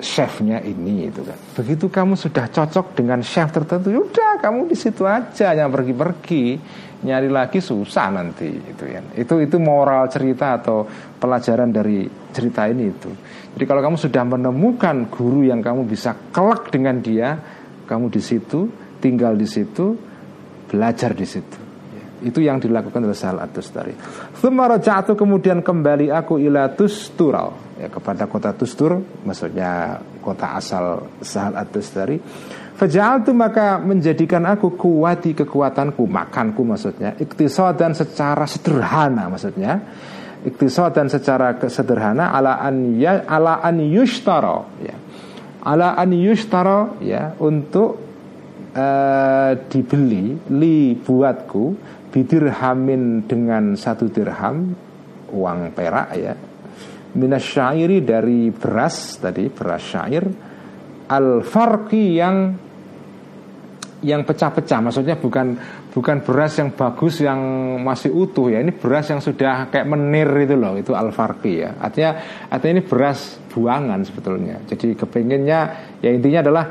chefnya ini itu kan. Begitu kamu sudah cocok dengan chef tertentu, ya udah kamu di situ aja yang pergi-pergi, nyari lagi susah nanti itu ya. Itu itu moral cerita atau pelajaran dari cerita ini itu. Jadi kalau kamu sudah menemukan guru yang kamu bisa kelak dengan dia, kamu di situ, tinggal di situ, belajar di situ. Itu yang dilakukan oleh Sahal At-Tustari. jatuh kemudian kembali aku ila Tustural ya, kepada kota Tustur, maksudnya kota asal Sahal At-Tustari. Fajal itu maka menjadikan aku kuati kekuatanku, makanku maksudnya, dan secara sederhana maksudnya. dan secara sederhana ala an ya ala an yushtara ya. Ala an ya untuk uh, dibeli li buatku bidirhamin dengan satu dirham uang perak ya minas syairi dari beras tadi beras syair al farqi yang yang pecah-pecah. Maksudnya bukan bukan beras yang bagus yang masih utuh ya. Ini beras yang sudah kayak menir itu loh itu al farqi ya. Artinya artinya ini beras buangan sebetulnya. Jadi kepinginnya ya intinya adalah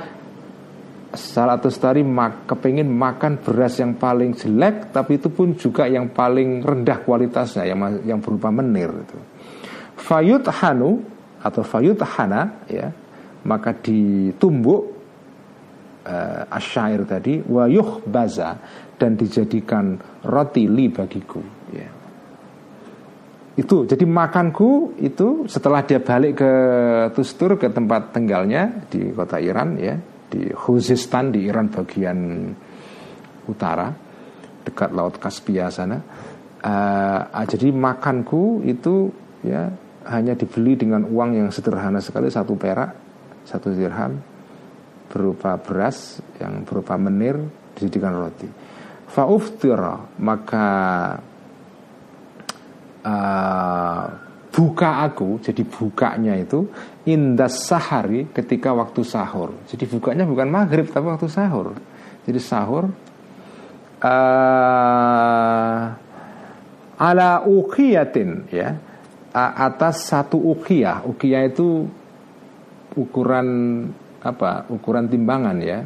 Salah Tustari mak, kepingin makan beras yang paling jelek tapi itu pun juga yang paling rendah kualitasnya yang yang berupa menir itu. Fayut hanu atau fayut hana ya maka ditumbuk uh, asyair tadi wayuh baza dan dijadikan roti li bagiku ya. itu jadi makanku itu setelah dia balik ke Tustur ke tempat tinggalnya di kota Iran ya di Khuzestan di Iran bagian utara dekat laut Kaspia sana. Uh, jadi makanku itu ya hanya dibeli dengan uang yang sederhana sekali satu perak satu dirham berupa beras yang berupa menir dijadikan roti. Fauftira maka uh, buka aku jadi bukanya itu indas sahari ketika waktu sahur. Jadi bukanya bukan maghrib tapi waktu sahur. Jadi sahur uh, ala ukiyatin ya atas satu ukiyah. Ukiyah itu ukuran apa? Ukuran timbangan ya.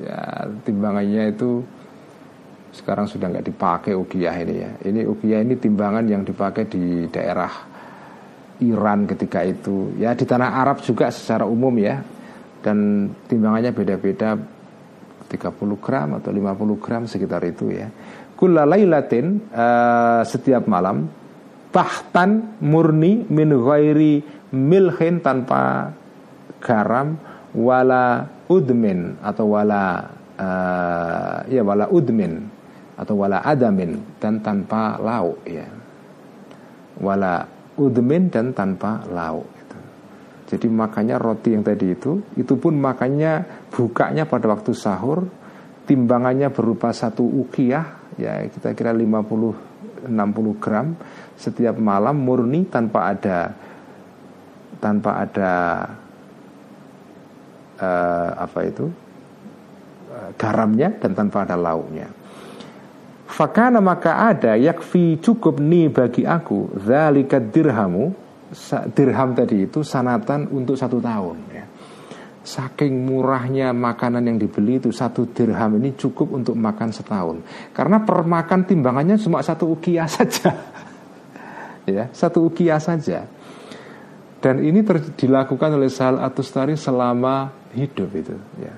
Ya timbangannya itu sekarang sudah nggak dipakai ukiyah ini ya. Ini ukiyah ini timbangan yang dipakai di daerah Iran ketika itu. Ya di tanah Arab juga secara umum ya. Dan timbangannya beda-beda 30 gram atau 50 gram sekitar itu ya. Kulla laylatin uh, setiap malam tahtan murni min ghairi milhin tanpa garam wala udmin atau wala uh, ya wala udmin atau wala adamin dan tanpa lauk ya wala udmin dan tanpa lauk gitu. jadi makanya roti yang tadi itu itu pun makanya bukanya pada waktu sahur timbangannya berupa satu ukiyah ya kita kira 50 60 gram setiap malam murni tanpa ada tanpa ada uh, apa itu uh, garamnya dan tanpa ada lauknya Fakana maka ada yakfi cukup nih bagi aku Zalika dirhamu Dirham tadi itu sanatan untuk satu tahun ya. Saking murahnya makanan yang dibeli itu Satu dirham ini cukup untuk makan setahun. Karena per makan timbangannya cuma satu ukiah saja ya Satu ukiah saja. Dan ini dilakukan oleh Sal Atustari selama hidup itu ya.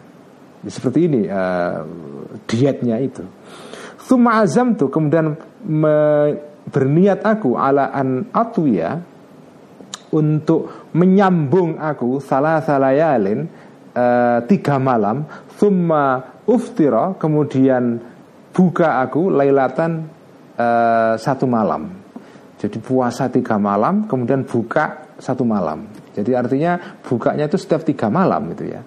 Seperti ini uh, dietnya itu Thumma azam tuh kemudian me, berniat aku ala an atwiya untuk menyambung aku salah salayalin uh, tiga malam. Thumma uftira kemudian buka aku lailatan uh, satu malam. Jadi puasa tiga malam kemudian buka satu malam. Jadi artinya bukanya itu setiap tiga malam gitu ya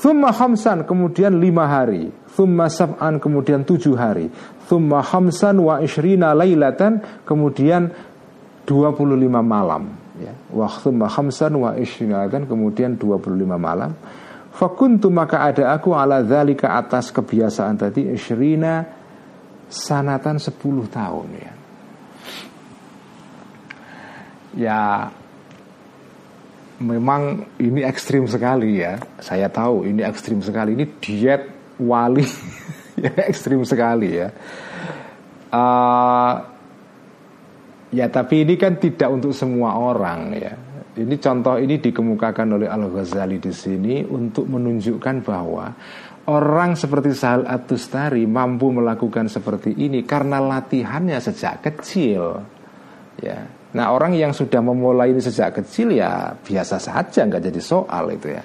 Thumma hamsan kemudian lima hari. Thumma sab'an kemudian tujuh hari. Thumma hamsan wa ishrina laylatan Kemudian 25 malam. Ya. Wa thumma hamsan wa ishrina laylatan Kemudian 25 malam. Fakuntu maka ada aku ala dhalika atas kebiasaan tadi Ishrina sanatan 10 tahun ya. Ya memang ini ekstrim sekali ya. Saya tahu ini ekstrim sekali. Ini diet wali ya ekstrim sekali ya. Uh, ya tapi ini kan tidak untuk semua orang ya. Ini contoh ini dikemukakan oleh Al Ghazali di sini untuk menunjukkan bahwa orang seperti Sahal Atustari mampu melakukan seperti ini karena latihannya sejak kecil. Ya, Nah orang yang sudah memulai ini sejak kecil ya biasa saja nggak jadi soal itu ya.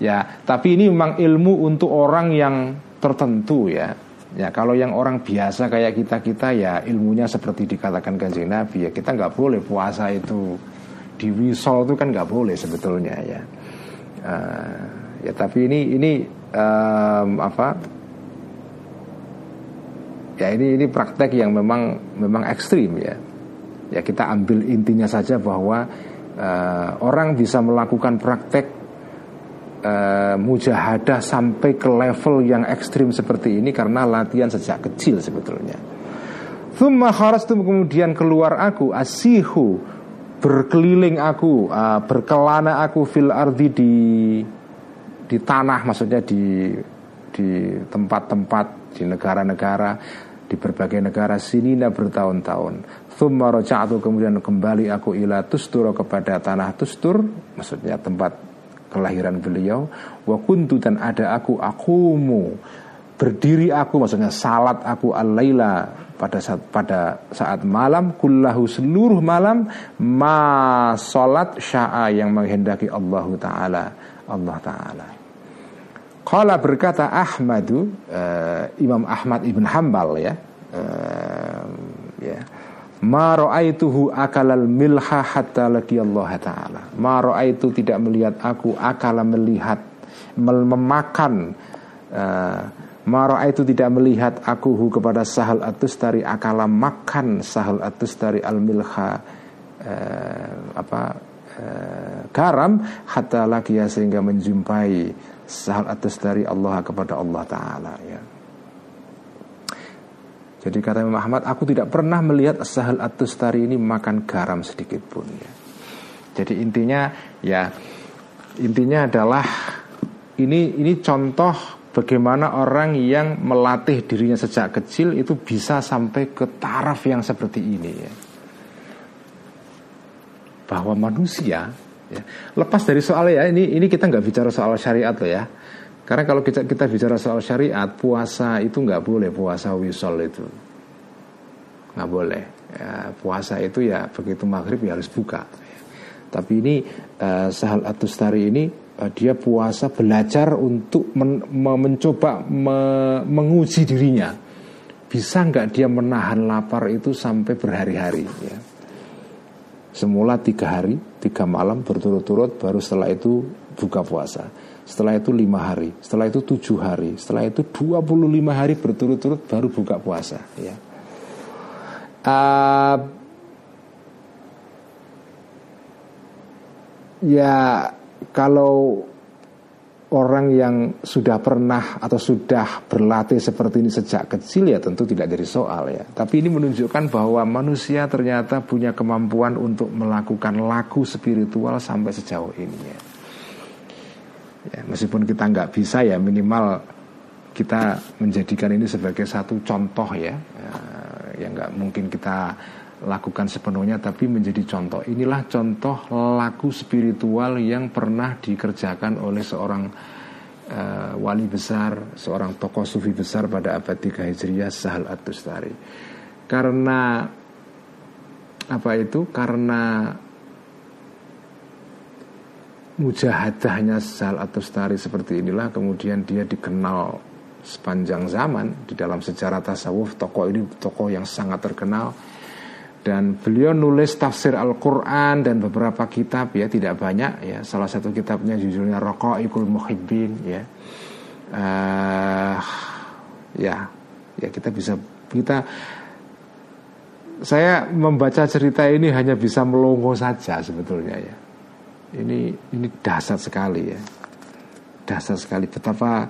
Ya tapi ini memang ilmu untuk orang yang tertentu ya. Ya kalau yang orang biasa kayak kita kita ya ilmunya seperti dikatakan kanjeng Nabi ya kita nggak boleh puasa itu di wisol itu kan nggak boleh sebetulnya ya. Uh, ya tapi ini ini um, apa? Ya ini ini praktek yang memang memang ekstrim ya Ya kita ambil intinya saja bahwa uh, orang bisa melakukan praktek uh, mujahadah sampai ke level yang ekstrim seperti ini karena latihan sejak kecil sebetulnya. Thumma kharastu kemudian keluar aku asihu berkeliling aku uh, berkelana aku fil ardi di di tanah maksudnya di di tempat-tempat di negara-negara di berbagai negara sinina bertahun-tahun Thumma roja'atu kemudian kembali aku ila tustur kepada tanah tustur Maksudnya tempat kelahiran beliau. Wa kuntu dan ada aku akumu berdiri aku maksudnya salat aku al-laila pada saat pada saat malam kullahu seluruh malam ma salat sya'a yang menghendaki Allah taala. Allah taala. Qala berkata Ahmadu uh, Imam Ahmad ibn Hambal ya. Uh, ya Ma ra'aituhu akalal milha hatta Allah Ta'ala. Ma ra'aitu tidak melihat aku akala melihat Memakan uh, Ma ra'aitu tidak melihat aku kepada sahal atustari akala makan sahal atustari al milha uh, Apa uh, Garam hatta laki sehingga menjumpai sahal atustari Allah kepada Allah Ta'ala. Ya jadi kata Imam Ahmad, aku tidak pernah melihat Sahal At-Tustari ini makan garam sedikit pun. Ya. Jadi intinya ya intinya adalah ini ini contoh bagaimana orang yang melatih dirinya sejak kecil itu bisa sampai ke taraf yang seperti ini ya. Bahwa manusia ya, lepas dari soal ya ini ini kita nggak bicara soal syariat loh ya. Karena kalau kita kita bicara soal syariat, puasa itu nggak boleh puasa wisol itu, nggak boleh. Ya, puasa itu ya begitu maghrib ya harus buka. Tapi ini uh, Sahal Atustari ini uh, dia puasa belajar untuk men, mencoba me, menguji dirinya. Bisa nggak dia menahan lapar itu sampai berhari-hari? Ya. Semula tiga hari, tiga malam berturut-turut, baru setelah itu buka puasa setelah itu lima hari, setelah itu tujuh hari, setelah itu 25 hari berturut-turut baru buka puasa. Ya. Uh, ya kalau orang yang sudah pernah atau sudah berlatih seperti ini sejak kecil ya tentu tidak jadi soal ya. Tapi ini menunjukkan bahwa manusia ternyata punya kemampuan untuk melakukan laku spiritual sampai sejauh ini ya ya, meskipun kita nggak bisa ya minimal kita menjadikan ini sebagai satu contoh ya, ya yang nggak mungkin kita lakukan sepenuhnya tapi menjadi contoh. Inilah contoh laku spiritual yang pernah dikerjakan oleh seorang uh, wali besar seorang tokoh sufi besar pada abad 3 Hijriah Sahal At-Tustari. Karena apa itu? Karena mujahadahnya Sal atau Stari seperti inilah kemudian dia dikenal sepanjang zaman di dalam sejarah tasawuf tokoh ini tokoh yang sangat terkenal. Dan beliau nulis tafsir Al-Quran dan beberapa kitab ya tidak banyak ya. Salah satu kitabnya judulnya Raqaiqul Muhibbin ya. Uh, ya ya kita bisa kita saya membaca cerita ini hanya bisa melongo saja sebetulnya ya ini ini dasar sekali ya. Dasar sekali. Betapa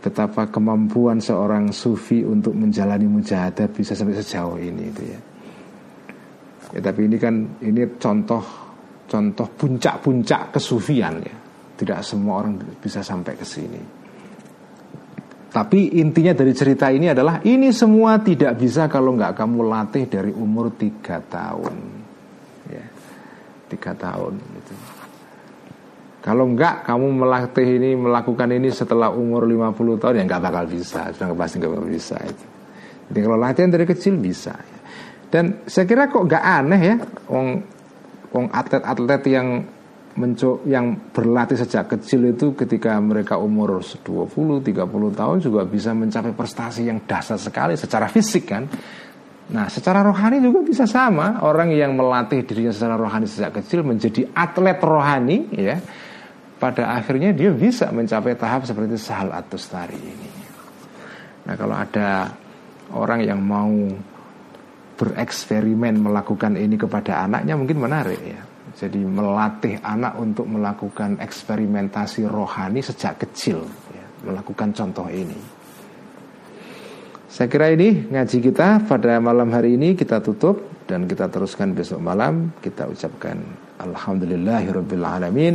betapa kemampuan seorang sufi untuk menjalani mujahadah bisa sampai sejauh ini itu ya. ya tapi ini kan ini contoh contoh puncak-puncak kesufian ya. Tidak semua orang bisa sampai ke sini. Tapi intinya dari cerita ini adalah ini semua tidak bisa kalau nggak kamu latih dari umur tiga tahun. Ya tiga tahun. Kalau enggak kamu melatih ini melakukan ini setelah umur 50 tahun ya enggak bakal bisa, sudah pasti enggak bakal bisa itu. Jadi kalau latihan dari kecil bisa. Dan saya kira kok enggak aneh ya, wong wong atlet-atlet yang menco yang berlatih sejak kecil itu ketika mereka umur 20 30 tahun juga bisa mencapai prestasi yang dasar sekali secara fisik kan. Nah, secara rohani juga bisa sama. Orang yang melatih dirinya secara rohani sejak kecil menjadi atlet rohani ya pada akhirnya dia bisa mencapai tahap seperti Sahal Atustari ini. Nah kalau ada orang yang mau bereksperimen melakukan ini kepada anaknya mungkin menarik ya. Jadi melatih anak untuk melakukan eksperimentasi rohani sejak kecil, ya, melakukan contoh ini. Saya kira ini ngaji kita pada malam hari ini kita tutup dan kita teruskan besok malam. Kita ucapkan Alhamdulillahirabbil alamin.